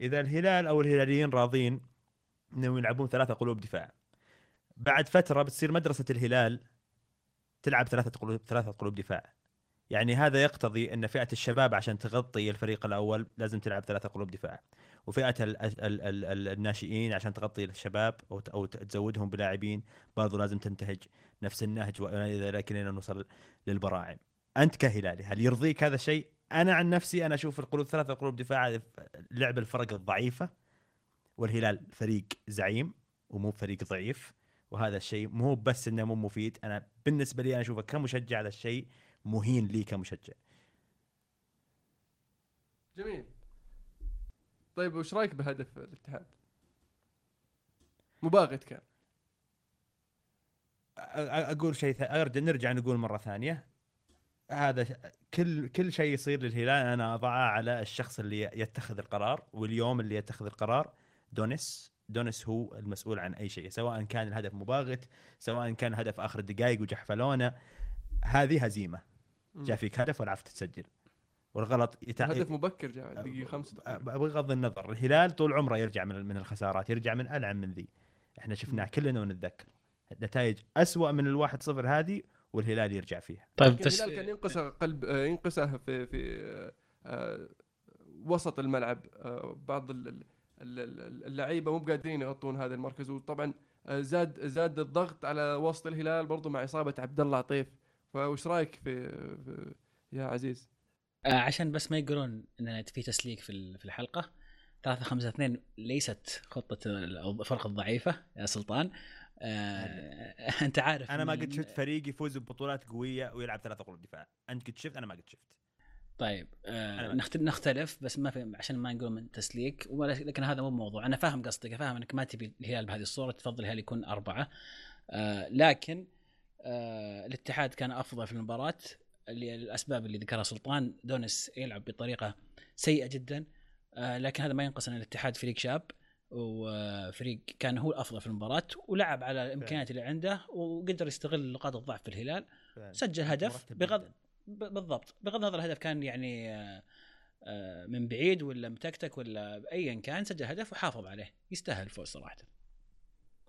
إذا الهلال أو الهلاليين راضين إنهم يلعبون ثلاثة قلوب دفاع بعد فترة بتصير مدرسة الهلال تلعب ثلاثة قلوب ثلاثة قلوب دفاع. يعني هذا يقتضي إن فئة الشباب عشان تغطي الفريق الأول لازم تلعب ثلاثة قلوب دفاع. وفئة ال ال ال ال الناشئين عشان تغطي الشباب أو أو تزودهم بلاعبين برضو لازم تنتهج نفس النهج وإلى ذلك لين نوصل للبراعم. أنت كهلالي هل يرضيك هذا الشيء؟ أنا عن نفسي أنا أشوف القلوب ثلاثة قلوب دفاع لعب الفرق الضعيفة والهلال فريق زعيم ومو فريق ضعيف. وهذا الشيء مو بس إنه مو مفيد. أنا بالنسبة لي أنا أشوفه كمشجع هذا الشيء مهين لي كمشجع. جميل. طيب وش رأيك بهدف الاتحاد؟ مباغت كان. أقول شيء ارجع نرجع نقول مرة ثانية. هذا كل كل شيء يصير للهلال أنا أضعه على الشخص اللي يتخذ القرار واليوم اللي يتخذ القرار دونيس. دونيس هو المسؤول عن أي شيء سواء كان الهدف مباغت سواء كان هدف آخر الدقائق وجحفلونه هذه هزيمة. جاء فيك هدف ولا عرفت تسجل والغلط يتع... هدف مبكر جاء دقيقة خمسة بغض النظر الهلال طول عمره يرجع من من الخسارات يرجع من ألعن من ذي. إحنا شفناه كلنا ونتذكر. نتائج أسوأ من الواحد صفر هذه والهلال يرجع فيها. طيب بس الهلال كان ينقصه قلب آه، ينقصه في في آه، آه، وسط الملعب بعض ال- اللعيبة مو قادرين يغطون هذا المركز. وطبعا آه، زاد زاد الضغط على وسط الهلال برضو مع إصابة عبد الله عطيف. فوش رأيك في, في يا عزيز؟ آه عشان بس ما يقولون ان في تسليك في ال- في الحلقة. 3 5 2 ليست خطة الفرق الضعيفة يا سلطان. آه أنت عارف أنا ما قد شفت فريق يفوز ببطولات قوية ويلعب ثلاثة قلوب دفاع. أنت قد شفت؟ أنا ما قد شفت. طيب آه نختلف بس ما في عشان ما نقول من تسليك لكن هذا مو موضوع. أنا فاهم قصدك فاهم إنك ما تبي الهلال بهذه الصورة تفضل الهلال يكون أربعة. آه لكن آه الاتحاد كان أفضل في المباراة اللي الأسباب اللي ذكرها سلطان دونس يلعب بطريقة سيئة جدا آه لكن هذا ما ينقص إن الاتحاد فريق شاب وفريق كان هو الأفضل في المباراة ولعب على الإمكانيات اللي عنده وقدر يستغل نقاط الضعف في الهلال سجل هدف بغض بالضبط. بغض النظر الهدف كان يعني آه، آه، من بعيد ولا متكتك ولا ايا كان سجل هدف وحافظ عليه. يستاهل الفوز صراحة.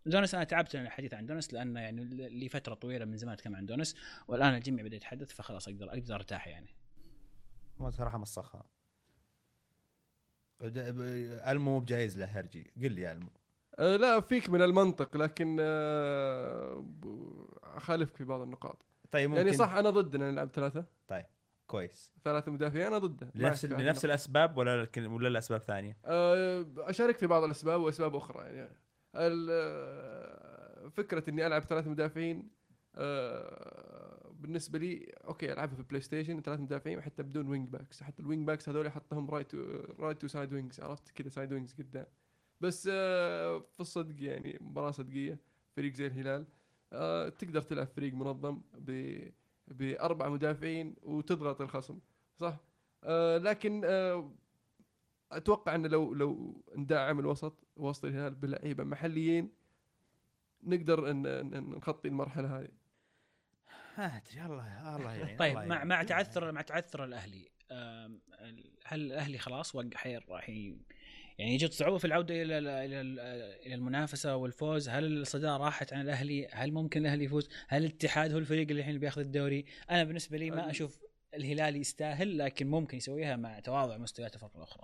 دونس أنا تعبت من الحديث عن دونس لأنه يعني لي فترة طويلة من زمان أتكلم عن دونس والآن الجميع بدأ يتحدث فخلاص أقدر أقدر أرتاح يعني. هو صراحة مصخها ألمو بجايز له هرجي. قل لي ألمو. آه لا فيك من المنطق لكن أخالفك في بعض النقاط. طيب ممكن. يعني صح أنا ضد ان نلعب ثلاثة. كويس. ثلاثة مدافعين أنا ضده. لنفس لنفس الأسباب ولا ولا الاسباب ثانية؟ آه، أشارك في بعض الأسباب وأسباب أخرى يعني. فكرة إني ألعب ثلاث مدافعين آه، بالنسبة لي okay ألعبها في PlayStation ثلاث مدافعين حتى بدون wing backs حتى ال wing backs هذول حطهم right right و side wings عرفت؟ كذا side wings قدام. بس آه، في الصدق يعني مباراة صدقية فريق زي الهلال. آه، تقدر تلعب فريق منظم ب بأربع مدافعين وتضغط الخصم صح؟ آه، لكن آه، أتوقع ان لو لو ندعم الوسط وسط الهلال بلعيبة محليين نقدر إن نخطي المرحلة هذه. ما أدري الله الله يعين طيب مع. مع تعثر مع تعثر الأهلي هل الأهلي خلاص وقع حير راح يعني يجد صعوبه في العودة إلى ال- إلى ال- إلى المنافسة والفوز هل الصدارة راحت عن الأهلي؟ هل ممكن الأهلي يفوز؟ هل الاتحاد هو الفريق اللي الحين بياخذ الدوري؟ أنا بالنسبة لي ما أشوف الهلال يستاهل لكن ممكن يسويها مع تواضع مستويات الفرق الأخرى.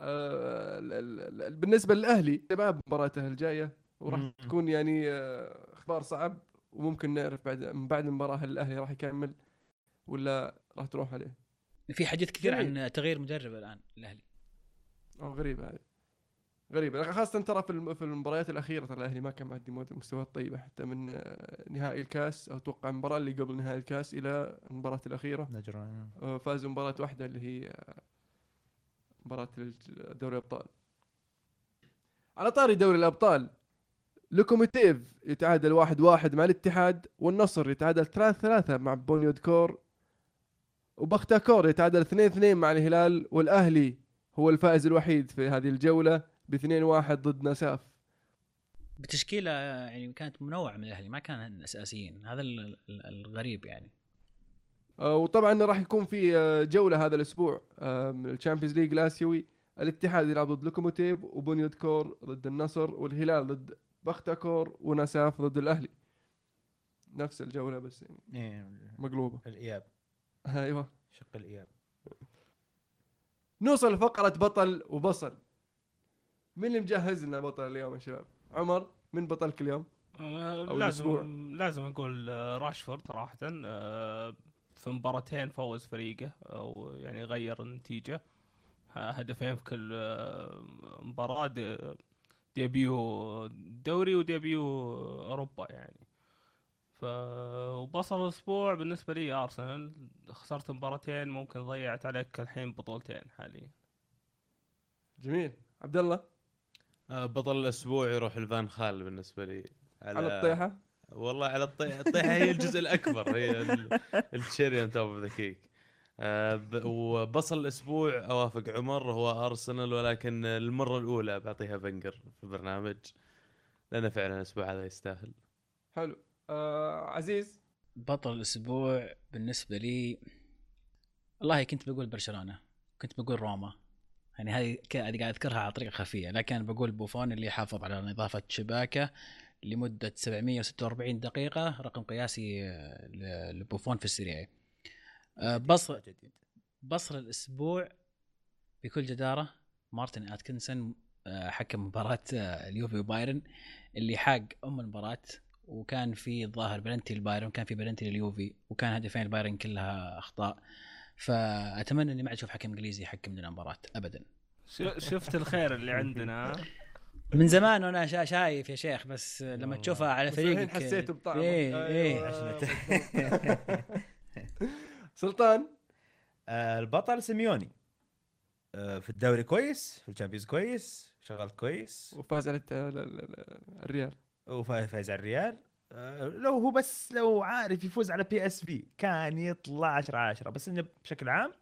ال- ال- ال- بالنسبة للأهلي شباب مباراته الجاية وراح. تكون يعني آه، أخبار صعب وممكن نعرف بعد من بعد المباراة هل الأهلي راح يكمل ولا راح تروح عليه. في حديث كثير. عن تغيير مدرب الآن الأهلي. غريبة هذه. غريبة. خاصة ترى في الم- في المباريات الأخيرة ترى الأهلي ما كان مود- مستويات طيبه حتى من آه، نهائي الكاس أو أتوقع المباراة اللي قبل نهائي الكاس إلى المباراة الأخيرة. نجران آه، فازوا مباراة واحدة اللي هي آه، مباراة دوري الأبطال. على طاري دوري الأبطال لوكوموتيف يتعادل واحد واحد مع الاتحاد والنصر يتعادل ثلاث ثلاثة مع بونيودكور وبختاكور يتعادل اثنين اثنين مع الهلال والأهلي هو الفائز الوحيد في هذه الجولة باثنين واحد ضد نساف. بتشكيلة يعني كانت منوعة من الأهلي ما كان أساسيين. هذا ال- ال- الغريب يعني. آه، وطبعا راح يكون في آه، جولة هذا الأسبوع آه، من ال Champions League الاسيوي الاتحاد يلعب ضد لوكوموتيف وبنيودكور ضد النصر والهلال ضد بختكور ونساف ضد الأهلي. نفس الجولة بس يعني. إيه، مقلوبة. الإياب. أيوه. شق الإياب. نوصل لفقرة بطل وبصل. مين اللي مجهز لنا بطل اليوم يا شباب؟ عمر من بطلك اليوم؟ آه، أو لازم الأسبوع. لازم أقول آه، راشفورد صراحة آه، في مباراتين فوز فريقه أو يعني غير النتيجة. ه- هدفين في كل مباراة د- ديبيو دوري وديبيو أوروبا يعني. ف وبصل الأسبوع بالنسبة لي ارسنال خسرت مباراتين ممكن ضيعت عليك الحين بطولتين حاليا. جميل. عبد الله آه، بطل الأسبوع يروح لفان خال بالنسبة لي. على الطيحة؟ والله على الطيحة. الطيحة هي الجزء الأكبر هي ال- ال cherry on top of the cake وبصل الأسبوع أوافق عمر هو ارسنال ولكن المرة الأولى بعطيها فنجر في البرنامج لأنه فعلا الأسبوع هذا يستاهل. حلو. آه عزيز. بطل الأسبوع بالنسبة لي والله كنت بقول برشلونة كنت بقول روما. يعني هذه قاعد أذكرها على طريقة خفية. لكن بقول بوفون اللي حافظ على نظافة شباكه لمدة 746 دقيقة رقم قياسي آه، لبوفون في السيريا. آه، جديد بصل الأسبوع بكل جدارة مارتن اتكنسون آه، حكم مباراة اليوفي وبايرن اللي حاس أم المباراة. وكان في الظاهر بلنتي للبايرن كان في بلنتي لليوفي وكان هدفين البايرن كلها أخطاء. فأتمنى إني ما عاد أشوف حكم إنجليزي يحكم لنا مباراة ابدا. ش- شفت الخير اللي عندنا؟ من زمان وأنا شا- شايف يا شيخ بس لما. تشوفها على فريقك الحين حسيته بطعمه إيه إيه أيوة، سلطان؟ آه، البطل سيميوني. آه، في الدوري كويس في ال Champions كويس شغال كويس. وفاز على الريال. وفايز على الريال. آه، لو هو بس لو عارف يفوز على PSV كان يطلع 10 10 بس إنه بشكل عام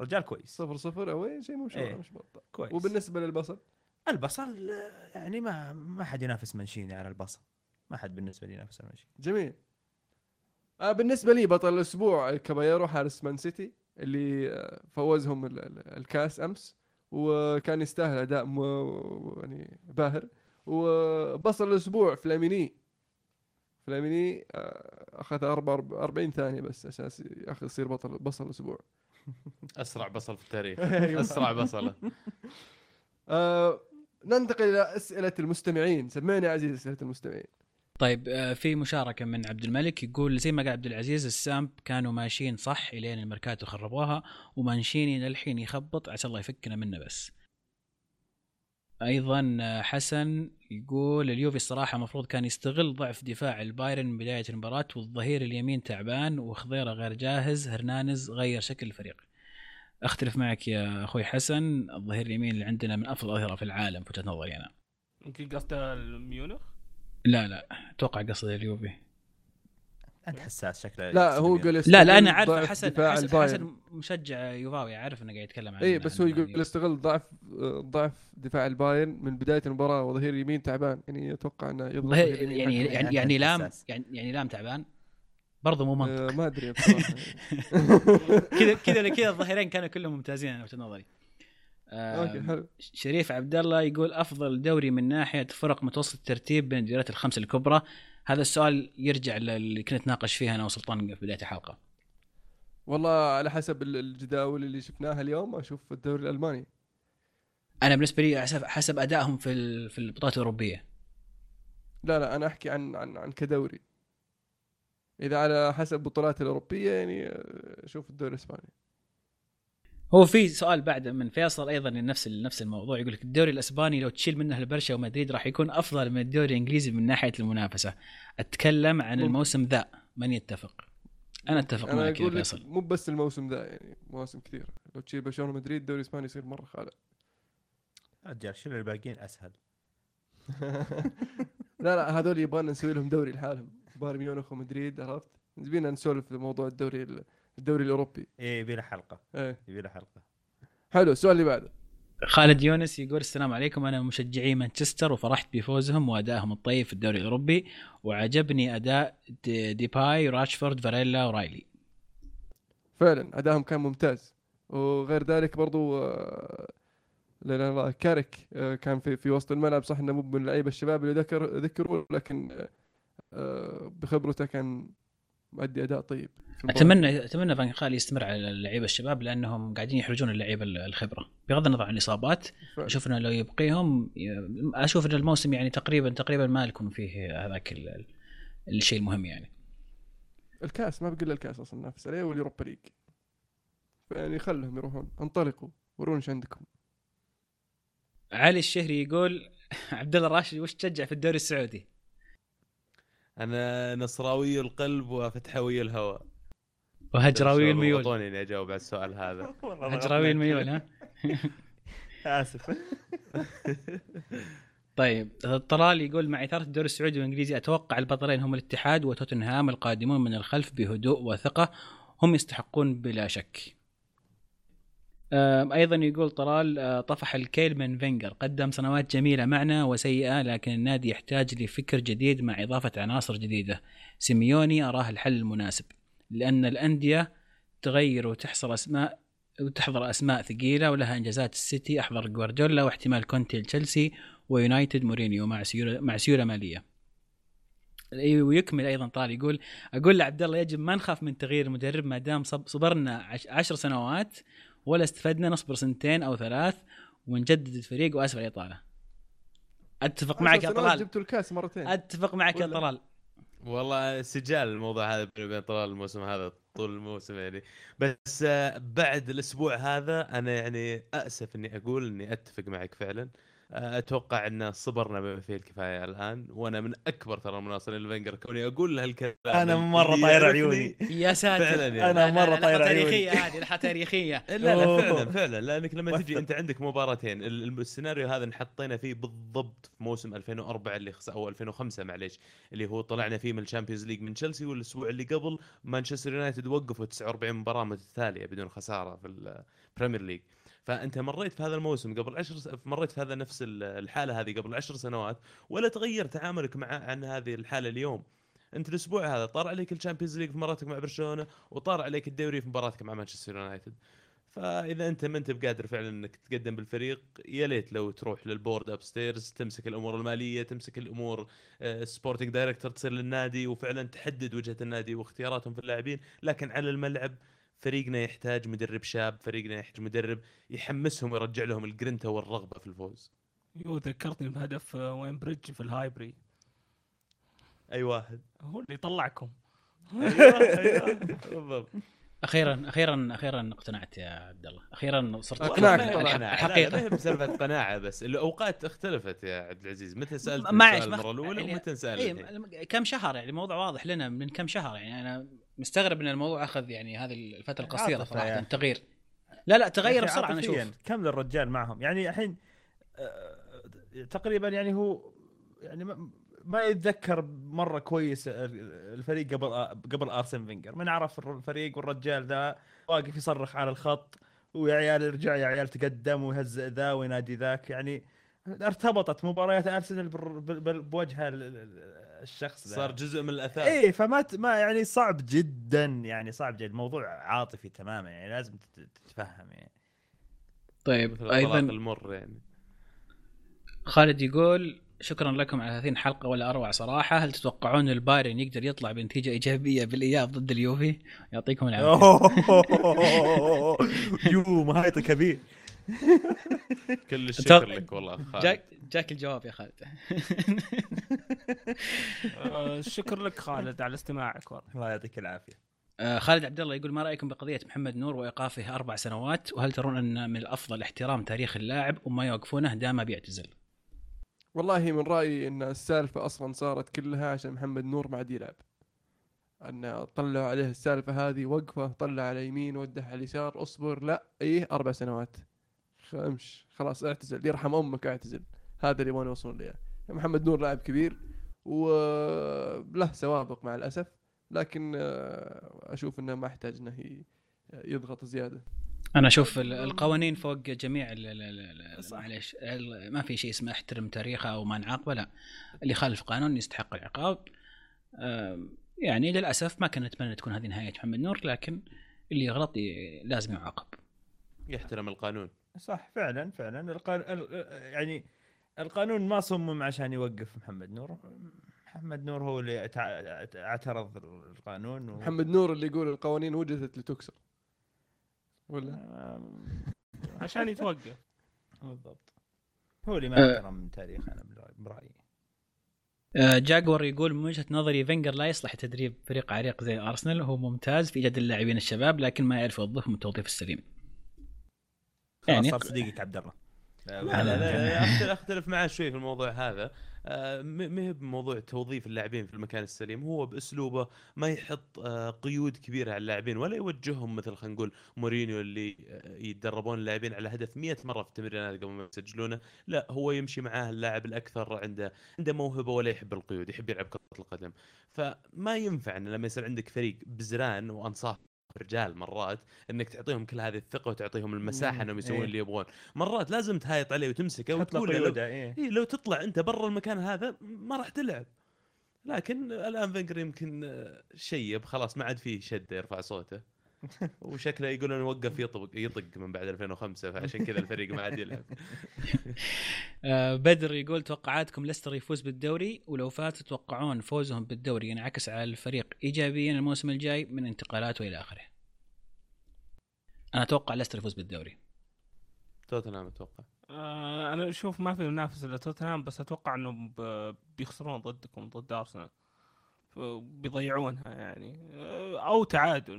رجال كويس. صفر صفر أوي شيء مو إيه. مش بطل. كويس. وبالنسبة للبصل؟ البصل آه، يعني ما ما حد ينافس مانشيني على البصل. ما حد بالنسبة لي ينافس مانشيني جميل. آه بالنسبة لي بطل الأسبوع كاباييرو حارس مان سيتي اللي آه، فوزهم ال- ال- الكاس أمس وكان يستاهل أداء يعني باهر. وبصل الأسبوع فلاميني. فلاميني آه، أخذ 44 ثانية بس أساس ياخذ يصير بطل بصل الأسبوع. أسرع بصل في التاريخ. أيوة. أسرع بصلة. آه ننتقل إلى أسئلة المستمعين. سمعني عزيز أسئلة المستمعين. طيب آه، في مشاركة من عبد الملك يقول زي ما قال عبد العزيز السامب كانوا ماشيين صح إلين الميركاتو خربوها ومانشيني للحين يخبط عسى الله يفكنا منه بس. أيضا حسن يقول اليوفي الصراحة المفروض كان يستغل ضعف دفاع البايرن من بداية المباراة والظهير اليمين تعبان وخضيره غير جاهز هرنانز غير شكل الفريق. أختلف معك يا أخوي حسن الظهير اليمين اللي عندنا من أفضل الاظهره في العالم في وجهة نظري أنا. يمكن قصده الميونخ لا لا أتوقع قصد اليوفي. أنت حساس شكله لا هو يقول لا لا أنا عارف ضعف حسن دفاع حسن. حسن مشجع يوفاوي عارف إنه قاعد يتكلم عن اي إيه، بس هو يقول يستغل ضعف ضعف دفاع البايرن من بداية المباراة وظهير يمين تعبان. يعني أتوقع إنه يمين. يعني حقه. يعني يعني لام. يعني يعني لام تعبان. برضه مو منطق. آه، ما أدري كذا كذا كذا الظهيرين كانوا كلهم ممتازين أنا وجهة نظري. أوكي آه حلو. شريف عبد الله يقول أفضل دوري من ناحية فرق متوسط الترتيب بين الدوريات الخمسة الكبرى. هذا السؤال يرجع للي كنا نتناقش فيها أنا وسلطان في بداية الحلقة. والله على حسب ال- الجداول اللي شفناها اليوم أشوف الدوري الألماني. أنا بالنسبة لي حسب حسب أدائهم في في البطولات الأوروبية. لا لا أنا أحكي عن عن عن كدوري. إذا على حسب البطولات الأوروبية يعني آه، أشوف الدوري الإسباني. هو في سؤال بعد من فيصل أيضا لنفس نفس الموضوع. يقول لك الدوري الإسباني لو تشيل منه البرشا ومدريد راح يكون أفضل من الدوري الإنجليزي من ناحية المنافسة. أتكلم عن. الموسم ذا. من يتفق؟ أنا أتفق أنا معك يا فيصل. مو بس الموسم ذا يعني مواسم كثيرة. لو تشيل برشلونة ومدريد الدوري الإسباني يصير مرة خالع رجال شيل الباقيين أسهل. لا لا هذول يبغانا نسوي لهم دوري لحالهم. بايرن ميونخ ومدريد عرفت؟ نبينا نسولف في موضوع الدوري الدوري الأوروبي. إيه يبي له حلقة. إيه. يبي له حلقة. حلو السؤال اللي بعده. خالد يونس يقول السلام عليكم. أنا من مشجعي مانشستر وفرحت بفوزهم وأدائهم الطيب في الدوري الأوروبي. وعجبني أداء دي- ديباي راشفورد فاريلا ورايلي فعلا أدائهم كان ممتاز. وغير ذلك برضو آه، كارك آه، كان في في وسط الملعب. صح إنه مو من اللعيبة الشباب اللي ذكر ذكروا لكن آه، بخبرته كان مؤدي أداء طيب. اتمنى أتمنى فان خال يستمر على اللعيبة الشباب لأنهم قاعدين يحرجون اللعيبة الخبرة بغض النظر عن الإصابات. أشوف إنه لو يبقيهم أشوف إن الموسم يعني تقريبا تقريبا ما يكون فيه هذاك ال- ال- الشيء المهم يعني الكاس ما بقي الا الكاس أصلا نافس عليه وال Europa League يعني خلهم يروحون انطلقوا ورونا إيش عندكم علي الشهري يقول عبد الله الراشد وش تشجع في الدوري السعودي؟ أنا نصراوي القلب وفتحوي الهوى وهجراوي الميول. اعطوني إني أجاوب على السؤال هذا. هجراوي الميول ها؟ آسف. طيب طلال يقول مع اثاره الدوري السعودي والانجليزي أتوقع البطلين هم الاتحاد وتوتنهام القادمون من الخلف بهدوء وثقة. هم يستحقون بلا شك. أيضا يقول طلال آه، طفح الكيل من فينجر قدم سنوات جميلة معنا وسيئة لكن النادي يحتاج لفكر جديد مع إضافة عناصر جديدة. سيميوني أراه الحل المناسب لأن الأندية تغير وتحصل أسماء وتحضر أسماء ثقيلة ولها إنجازات السيتي أحضر جوارديولا واحتمال كونتي لتشيلسي ويونايتد مورينيو مع سيولة مع سيولة مالية. ويكمل أيضا طال يقول أقول لعبد الله يجب ما نخاف من تغيير المدرب ما دام صب- صبرنا عش عشر سنوات ولا استفدنا نصبر سنتين أو ثلاث ونجدد الفريق وأسف على الإطالة. أتفق معك يا طلال. جبتوا الكاس مرتين. أتفق معك يا؟ طلال. والله سجال الموضوع هذا بيني وبين طلال الموسم هذا طول الموسم يعني. بس آه، بعد الأسبوع هذا أنا يعني أسف إني أقول إني أتفق معك فعلا. آه، أتوقع أن صبرنا بما فيه الكفاية الآن وأنا من أكبر ترى المناصرين لفنجر كوني أقول له الكلام أنا مرة طاير عيوني يا ساتر فعلا يعني. مرة لا، طاير عيوني. تاريخية هذه لحظة تاريخية لا لا. فعلا فعلا لأنك لما تجي. أنت عندك مباراتين ال- ال- السيناريو هذا انحطينا فيه بالضبط في موسم 2004 اللي خس... أو 2005 معليش اللي هو طلعنا فيه من ال Champions League من تشيلسي والأسبوع اللي قبل مانشستر يونايتد وقفوا 49 مباراة متتالية بدون خسارة في ال Premier League فأنت مريت في هذا الموسم قبل عشر س... مريت في هذا نفس ال- الحالة هذه قبل عشر سنوات ولا تغير تعاملك مع عن هذه الحالة اليوم. أنت الأسبوع هذا طار عليك ال Champions League في مباراتك مع برشلونة وطار عليك الدوري في مباراتك مع مانشستر يونايتد. فإذا أنت ما أنت بقادر فعلا إنك تقدم بالفريق يا ليت لو تروح لل board upstairs تمسك الأمور المالية تمسك الأمور sporting director تصير للنادي وفعلا تحدد وجهة النادي واختياراتهم في اللاعبين لكن على الملعب فريقنا يحتاج مدرب شاب فريقنا يحتاج مدرب يحمسهم ويرجع لهم الجرنتا والرغبة في الفوز. يوه ذكرتني بهدف آه، واين بريدج في الهايبري. أي واحد. هو اللي طلعكم. أيوه أيوه. بالضبط. أخيرا أخيرا أخيرا اقتنعت يا عبد الله. أخيرا صرت طبعاً. الحقيقة. لا، لا، ما هي بسالفة قناعة بس. الأوقات اختلفت يا عبد العزيز. متى سألت المرة الأولى ومتى سألت اي الحين؟ كم شهر يعني؟ الموضوع واضح لنا من كم شهر يعني. أنا مستغرب إن الموضوع أخذ يعني هذه الفترة القصيرة عاطفة صراحة يا التغيير لا لا تغير أخي بسرعة أنا أشوف. كم الرجال معهم. يعني الحين آه، تقريبا يعني هو يعني ما- يتذكر مرة كويس الفريق قبل قبل آرسن فينجر. من عرف الفريق والرجال ذا واقف يصرخ على الخط ويا عيال ارجع يا عيال تقدم ويهزئ ذا وينادي ذاك. يعني ارتبطت مباريات آرسنال بر- بر- بر- بوجه ال- ال- الشخص ذا صار جزء من الاثاث إيه فما ت- ما يعني صعب جدا يعني صعب جدا. الموضوع عاطفي تماما يعني لازم تت- تتفهم يعني. طيب مثل أيضا المر يعني. خالد يقول شكرا لكم على 30 حلقه ولا أروع صراحة. هل تتوقعون البايرن يقدر يطلع بنتيجة إيجابية بالإياب ضد اليوفي؟ يعطيكم العافية. يو مهايط كبير. كل الشكر لك والله خالد. جاك جاك الجواب يا خالد. آه، شكر لك خالد على استماعك والله. الله يعطيك العافية. آه، خالد عبد الله يقول ما رأيكم بقضية محمد نور وإيقافه أربع سنوات؟ وهل ترون أن من الأفضل احترام تاريخ اللاعب وما يوقفونه دام بيعتزل؟ والله من رأيي أن السالفة أصلا صارت كلها عشان محمد نور ما عاد يلعب أن طلعوا عليه السالفة هذه وقفه طلع على يمين وده على اليسار اصبر لا إيه أربع سنوات. خ- امش خلاص اعتزل. يرحم أمك اعتزل. هذا اللي يبغون يوصلون له محمد نور لاعب كبير وله سوابق مع الأسف لكن آه، أشوف إنه ما يحتاج إنه يضغط زيادة. أنا أشوف ال- القوانين فوق جميع ال- ال- ال- ال- صح. معليش. ما في شيء اسمه احترم تاريخه أو ما نعاقبه لا. اللي خالف قانون يستحق العقاب. يعني للأسف ما كنا نتمنى تكون هذه نهاية محمد نور لكن اللي يغلط ي- لازم يعاقب. يحترم القانون. صح فعلا فعلا. القان... ال- يعني القانون ما صمم عشان يوقف محمد نور. محمد نور هو اللي اعت- اعترض القانون و... محمد نور اللي يقول القوانين وجدت لتكسر. ولا؟ عشان يتوقف. بالضبط. هو اللي ما. احترم تاريخ أنا برأيي. آه، جاك ور يقول من وجهة نظري فينجر لا يصلح تدريب فريق عريق زي أرسنال. هو ممتاز في إيجاد اللاعبين الشباب لكن ما يعرف يوظفهم التوظيف السليم. يعني صار صديقك عبد الله. لا لا, لا, اختلف معاه شوي في الموضوع هذا. آه، ما هي بموضوع توظيف اللاعبين في المكان السليم؟ هو بأسلوبه ما يحط آه، قيود كبيرة على اللاعبين ولا يوجههم مثل خلينا نقول مورينيو اللي آه، يتدربون اللاعبين على هدف 100 مرة في التمرينات قبل ما يسجلونه. لا هو يمشي معاه اللاعب الأكثر عنده عنده موهبة ولا يحب القيود يحب يلعب كرة القدم. فما ينفع إن لما يصير عندك فريق بزران وأنصاف رجال مرات إنك تعطيهم كل هذه الثقة وتعطيهم المساحة إنهم يسوون إيه. اللي يبغون. مرات لازم تهايط عليه وتمسكه وتقول له لو, إيه. إيه لو تطلع أنت برا المكان هذا ما راح تلعب. لكن الآن فينجر يمكن شيب خلاص ما عاد فيه شد يرفع صوته. وشكله يقولون وقف يطق يطق من بعد 2005 فعشان كذا الفريق ما عاد يلعب آه، بدر يقول توقعاتكم ليستر يفوز بالدوري ولو فات تتوقعون فوزهم بالدوري ينعكس على الفريق ايجابيا الموسم الجاي من انتقالات وإلى آخره. أنا أتوقع ليستر يفوز بالدوري. توتنهام أتوقع آه أنا أشوف ما في منافس إلا توتنهام بس أتوقع انهم ب- بيخسرون ضدكم ضد أرسنال بيضيعونها يعني. آه، أو تعادل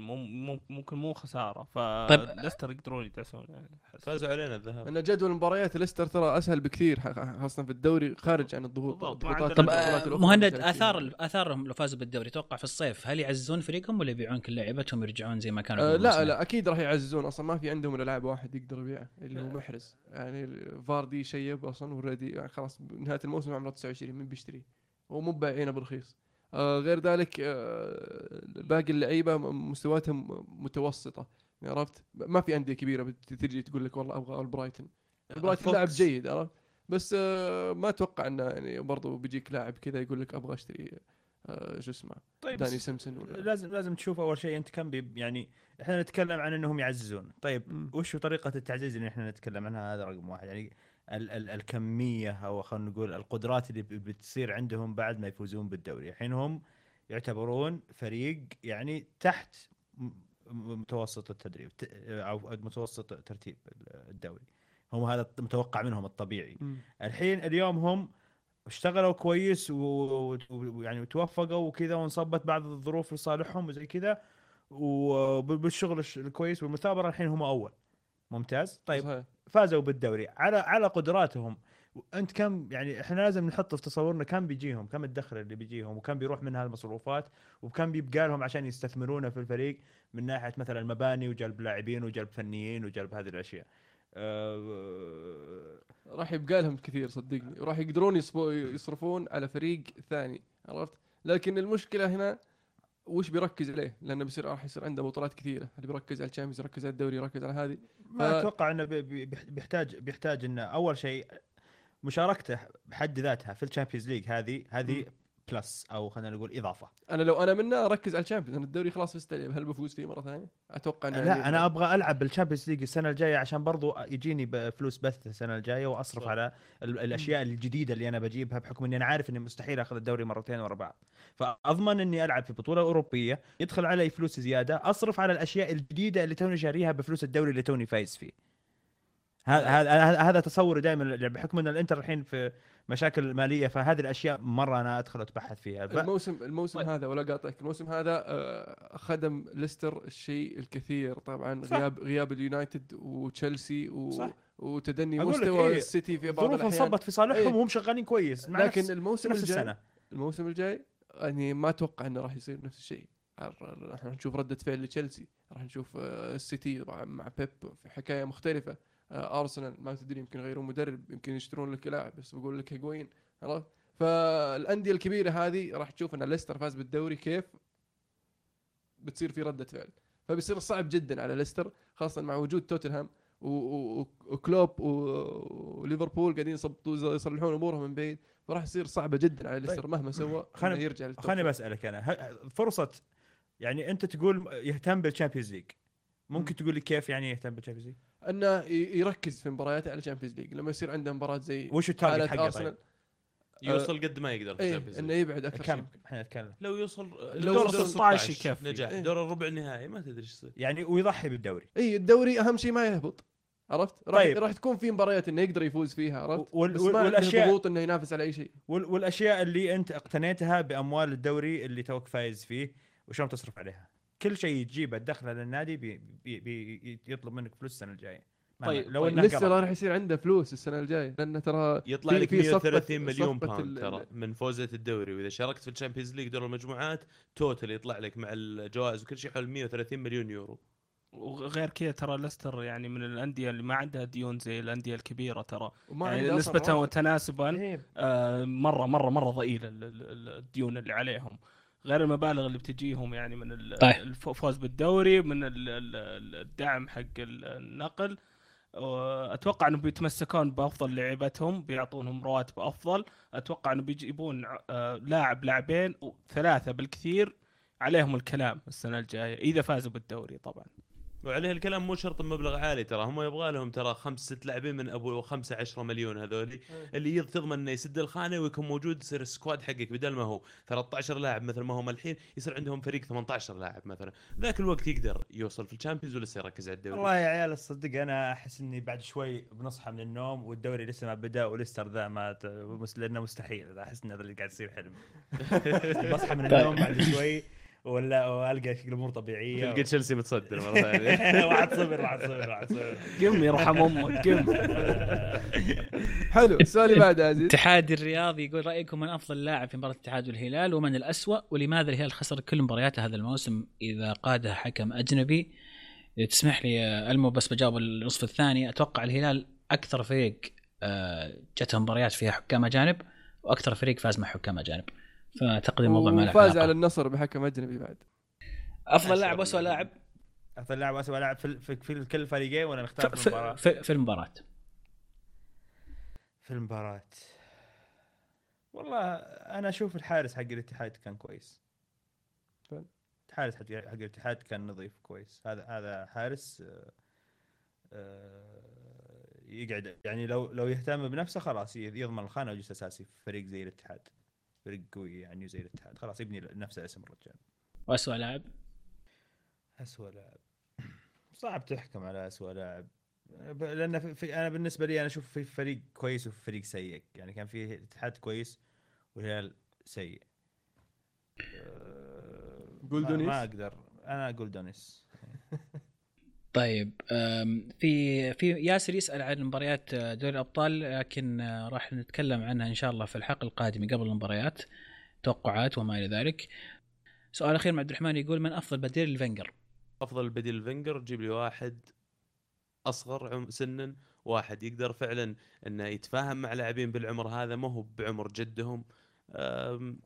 ممكن مو خسارة. طيب. فليستر يقدرون يدعسون يعني. فازوا علينا الذهاب. ان جدول مباريات ليستر ترى أسهل بكثير خاصة في الدوري خارج عن الضغوط طب آه، مهند. آثار اثارهم لو فازوا بالدوري توقع في الصيف هل يعززون فريقهم ولا يبيعون كل لعيبتهم ويرجعون زي ما كانوا قبل لا؟ لا أكيد راح يعززون أصلا ما في عندهم إلا لاعب واحد يقدر يبيعه اللي هو محرز. يعني فاردي شيب أصلا already يعني خلاص نهاية الموسم عمره 29 من بيشتري هو مو بايعينه برخيص غير ذلك آه باقي اللعيبة م- مستوياتهم متوسطة. عرفت؟ ما في أندية كبيرة تجي تقول لك والله أبغى البرايتون. البرايتون لاعب فوكس. جيد عرفت؟ بس آه ما أتوقع إنه يعني برضو بيجيك لاعب كذا يقول لك أبغى أشتري آه شو اسمه طيب داني بس سيمسون ولا لازم لازم تشوف أول شيء أنت كم بي يعني إحنا نتكلم عن إنهم يعززون. طيب مم. وش طريقة التعزيز اللي إحنا نتكلم عنها؟ هذا رقم واحد. يعني ال ال الكمية أو خلينا نقول القدرات اللي بتصير عندهم بعد ما يفوزون بالدوري. الحين هم يعتبرون فريق يعني تحت م- م- متوسط التدريب أو متوسط ترتيب الدوري. هم هذا المتوقع منهم الطبيعي. مم. الحين اليوم هم اشتغلوا كويس و- ويعني توفقوا وكذا وانصبت بعض الظروف لصالحهم وزي كذا وبالشغل الش- الكويس والمثابره الحين هم أول. ممتاز؟ طيب. صحيح. فازوا بالدوري. على على قدراتهم. انت كم يعني إحنا لازم نحط في تصورنا كم بيجيهم كم الدخل اللي بيجيهم وكم بيروح منها المصروفات وكم بيبقى لهم عشان يستثمرونه في الفريق من ناحية مثلا مباني وجلب لاعبين وجلب فنيين وجلب هذه الأشياء. أه راح يبقى لهم كثير صدقني. وراح يقدرون يصرفون على فريق ثاني عرفت؟ لكن المشكلة هنا وش بيركز عليه؟ لأنه بيصير راح يصير عنده بطولات كثيرة. اللي بيركز على الشامبيونز يركز على الدوري يركز على هذه. ما ف- أتوقع إنه بي- بي- بيحتاج بيحتاج إنه أول شيء مشاركته بحد ذاتها في الشامبيونز ليج هذه هذه plus أو خلينا نقول إضافة. أنا لو أنا منه أركز على الشامبيونز لأن الدوري خلاص مستلم هل بفوز فيه مرة ثانية؟ أتوقع إنه لا أنا أبغى ألعب بالشامبيونز ليج السنة الجاية عشان برضو يجيني بفلوس بث السنة الجاية وأصرف صح. على ال- الأشياء الجديدة اللي أنا بجيبها بحكم إني أنا عارف إني مستحيل أخذ الدوري مرتين ورا بعض. فأضمن إني ألعب في بطولة أوروبية يدخل علي فلوس زيادة أصرف على الأشياء الجديدة اللي توني شاريها بفلوس الدوري اللي توني فايز فيه هذا هذا هذا تصوري دائما بحكم إن الإنتر الحين في مشاكل مالية فهذه الأشياء مرة أنا أدخل أتبحث فيها ف... الموسم الموسم طيب. هذا ولا قاطعك الموسم هذا آه، خدم ليستر الشيء الكثير طبعا صح. غياب غياب اليونايتد وتشيلسي و... صح. وتدني مستوى إيه، السيتي في بعض الأحيان صبت في صالحهم إيه. وهم شغالين كويس مع لكن نفس, الموسم نفس الجاي السنة الموسم الجاي يعني ما أتوقع إنه راح يصير نفس الشيء. راح نشوف ردة فعل لتشيلسي راح نشوف آه، السيتي مع بيب في حكاية مختلفة. آه، أرسنال ما تدري يمكن يغيرون مدرب يمكن يشترون لك لاعب بس بقول لك هيجوين عرفت؟ فالأندية الكبيرة هذه راح تشوف إن ليستر فاز بالدوري كيف؟ بتصير في ردة فعل. فبيصير صعب جدا على ليستر خاصة مع وجود توتنهام وكلوب وليفربول قاعدين يصلحون أمورهم من بعيد. فراح يصير صعبة جدا على ليستر مهما سوى إنه يرجع خليني بسالك أنا فرصة يعني أنت تقول يهتم بالشامبيونز ليج ممكن تقول لي كيف يعني يهتم بالشامبيونز ليج؟ أنه يركز في مبارياته على الشامبيونز ليج لما يصير عنده مباراة زي وش ال target حقه طيب؟ يوصل قد ما يقدر في إيه الشامبيونز إنه. يبعد أكثر كم؟ إحنا نتكلم. لو يوصل لو دور وصل 16 يكفي. نجح إيه. دور الربع النهائي ما تدري إيش يصير. يعني ويضحي بالدوري. اي الدوري أهم شيء ما يهبط. عرفت؟ راح طيب. راح تكون في مباريات إنه يقدر يفوز فيها عرفت؟ وال- بس ما عنده والأشياء- ضغوط إنه ينافس على أي شيء وال- والأشياء اللي أنت اقتنيتها بأموال الدوري اللي توك فايز فيه وشلون تصرف عليها؟ كل شيء تجيبه تدخله للنادي بي بي بي يطلب منك فلوس السنة الجاية طيب، لو طيب. لسه. راح يصير عنده فلوس السنة الجاية لأنه ترى يطلع لك في صفقة- 130 مليون pound ال- ترى من فوزة الدوري وإذا شاركت في الشامبيونز ليج دور المجموعات total يطلع لك مع الجوائز وكل شيء حول 130 مليون يورو وغير كذا ترى ليستر يعني من الأندية اللي ما عندها ديون زي الأندية الكبيرة ترى. وما يعني رواتب. وتناسبا إيه، آه، مرة مرة مرة ضئيلة ال- ال- ال- الديون اللي عليهم. غير المبالغ اللي بتجيهم يعني من ال- طيب. الفوز بالدوري من ال- ال- الدعم حق ال- النقل. أتوقع إنهم بيتمسكون بأفضل لعيبتهم بيعطونهم رواتب أفضل. أتوقع انه بيجيبون آه، لاعب لاعبين ثلاثة بالكثير. عليهم الكلام السنة الجاية إذا فازوا بالدوري طبعا. وعليه الكلام مو شرط مبلغ عالي ترى هم يبغى لهم ترى خمس ست لاعبين من أبو خمسة عشرة مليون هذولي اللي يض- تضمن إنه يسد الخانة ويكون موجود يصير ال squad حقك بدل ما هو 13 لاعب مثل ما هم الحين يصير عندهم فريق 18 لاعب مثلا. ذاك الوقت يقدر يوصل في الشامبيونز ولسه يركز على الدوري؟ والله يا عيال الصدق أنا أحس إني بعد شوي بنصحى من النوم والدوري لسه ما بدأ وليستر ذا ما لأنه مستحيل أحس إن هذا اللي قاعد يصير حلم. بصحى من النوم بعد شوي ولا والقى الأمور طبيعية تلقى تشيلسي متصدر مرة ثانية. واحد صفر واحد صفر واحد صفر. قم يرحم أمك قم. حلو. السؤال اللي بعده عزيز. الاتحاد الرياضي يقول رأيكم من أفضل لاعب في مباراة الاتحاد والهلال ومن الاسوء ولماذا الهلال خسر كل مبارياته هذا الموسم؟ إذا قادها حكم أجنبي. تسمح لي ألمو بس بجاوب النصف الثاني. أتوقع الهلال أكثر فريق آه، جته مباريات فيها حكام أجانب وأكثر فريق فاز مع حكام أجانب. فاعتقد الموضوع ما له وفاز علاقة. على النصر بحكم أجنبي بعد. أفضل لاعب واسوء لاعب. أفضل لاعب واسوء لاعب في, في, في كل الفريقين ولا نختار في, في المباراة. في, في, في المباراة. في المباراة. والله أنا أشوف الحارس حق الاتحاد كان كويس. فعلا. الحارس حق حق الاتحاد كان نظيف كويس. هذا هذا حارس آه، آه، يقعد يعني لو لو يهتم بنفسه خلاص يضمن الخانة ويجلس أساسي في فريق زي الاتحاد. فريق قوي يعني زي الاتحاد خلاص يبني نفسه اسم الرجال. واسوء لاعب؟ اسوء لاعب. صعب تحكم على اسوء لاعب. ب- لأن في, في أنا بالنسبة لي أنا أشوف في فريق كويس وفي فريق سيء. يعني كان في الاتحاد كويس والهلال سيء. أه، قول ما-. ما أقدر. أنا أقول دونيس. طيب في في ياسر يسأل عن مباريات دوري الأبطال لكن آه، راح نتكلم عنها إن شاء الله في الحلقة القادمة قبل المباريات توقعات وما إلى ذلك. سؤال أخير مع عبد الرحمن يقول من أفضل بديل لفنجر؟ أفضل بديل فينجر جيب لي واحد أصغر سنا واحد يقدر فعلا إنه يتفاهم مع لاعبين بالعمر هذا ما هو بعمر جدهم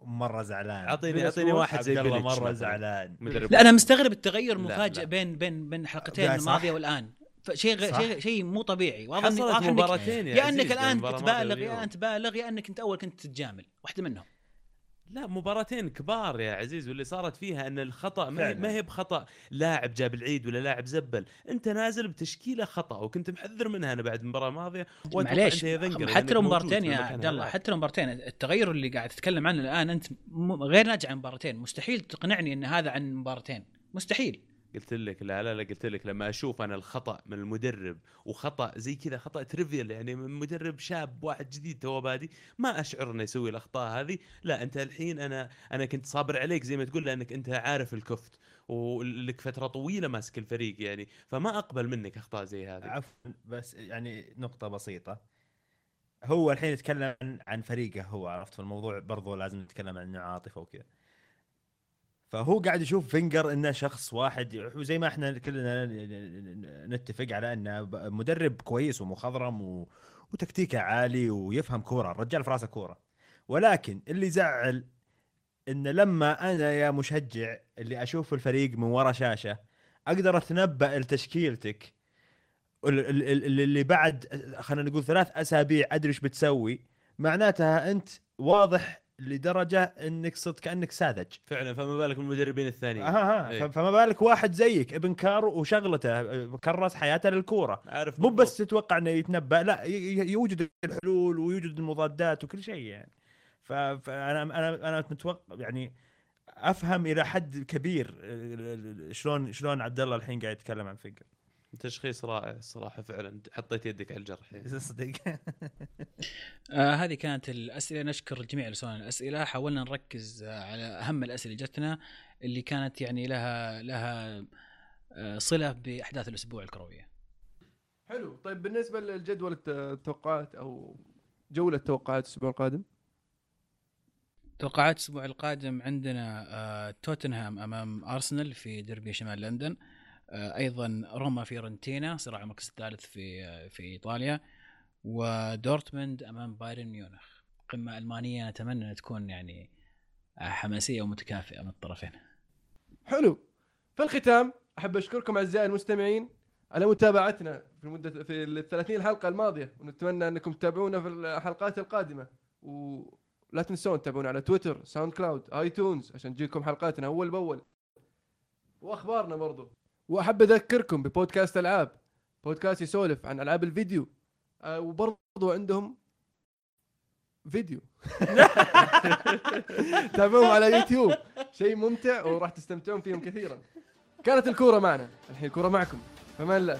مرة زعلان اعطيني أعطيني واحد زي عبد الله مرة. زعلان لا أنا مستغرب التغير المفاجئ. بين بين بين الحلقتين. الماضية والآن شيء. شيء شيء مو طبيعي واضح مباراتين يا إنك بين الآن تبالغ يا. أنت بالغ يا إنك أنت أول كنت تتجامل واحدة منهم لا مباراتين كبار يا عزيز واللي صارت فيها إن الخطأ ما هي. ما هي بخطأ. لاعب جاب العيد ولا لاعب زبل. أنت نازل بتشكيلة خطأ وكنت محذر منها أنا بعد المباراة الماضية. معليش حتى لو في يا عبد الله. حتى لو مباراتين التغير اللي قاعد تتكلم عنه الآن أنت غير ناتج عن مباراتين مستحيل تقنعني إن هذا عن مباراتين مستحيل. قلت لك لا لا لا قلت لك لما أشوف أنا الخطأ من المدرب وخطأ زي كذا خطأ trivial يعني من مدرب شاب واحد جديد تو بادي ما أشعر إنه يسوي الأخطاء هذه. لا أنت الحين أنا أنا كنت صابر عليك زي ما تقول لأنك أنت عارف الكفت ولك فترة طويلة ماسك الفريق يعني فما أقبل منك أخطاء زي هذه. عفوا بس يعني نقطة بسيطة. هو الحين يتكلم عن فريقه هو عرفت؟ في الموضوع برضو لازم نتكلم عن عاطفة وكذا. فهو قاعد يشوف فينجر إنه شخص واحد وزي ما إحنا كلنا نتفق على إنه مدرب كويس ومخضرم و... وتكتيكه عالي ويفهم كورة الرجال في راسه كورة. ولكن اللي زعل إن لما أنا يا مشجع اللي أشوف الفريق من ورا شاشة أقدر أتنبأ لتشكيلتك ال- ال- ال- اللي بعد خلينا نقول ثلاث أسابيع أدري إيش بتسوي معناتها أنت واضح لدرجة إنك صرت كأنك ساذج. فعلا فما بالك بالمدربين الثانيين. إيه. ها فما بالك واحد زيك ابن كار وشغلته كرس حياته للكورة. عارف مو. بس تتوقع إنه يتنبأ لا يوجد الحلول ويوجد المضادات وكل شيء يعني. فانا أنا أنا متوقع يعني أفهم إلى حد كبير ال- شلون شلون عبد الله الحين قاعد يتكلم عن فكر تشخيص رائع الصراحة فعلا. حطيت يدك على الجرح. يعني. صدق. آه هذه كانت الأسئلة. نشكر الجميع اللي سووا لنا الأسئلة. حاولنا نركز آه على أهم الأسئلة اللي جتنا اللي كانت يعني لها لها آه صلة بأحداث الأسبوع الكروية. حلو. طيب بالنسبة للجدول الت- التوقعات أو جولة توقعات الأسبوع القادم؟ توقعات الأسبوع القادم عندنا آه، توتنهام أمام أرسنال في ديربي شمال لندن. أيضا روما فيورنتينا صراع المركز الثالث في آه، في إيطاليا ودورتموند أمام بايرن ميونخ. قمة ألمانية نتمنى أن تكون يعني آه، حماسية ومتكافئة من الطرفين. حلو. في الختام أحب أشكركم أعزائي المستمعين على متابعتنا في المدة في ال 30 حلقه الماضية ونتمنى أنكم تتابعونا في الحلقات القادمة. ولا تنسون تتابعونا على تويتر SoundCloud iTunes عشان تجيكم حلقاتنا أول بأول. وأخبارنا برضو. وأحب أذكركم ببودكاست ألعاب بودكاست يسولف عن ألعاب الفيديو. آه، وبرضو عندهم فيديو. تابعوهم على يوتيوب. شيء ممتع وراح تستمتعون فيهم كثيرا. كانت الكورة معنا. الحين الكورة معكم. فمان الله.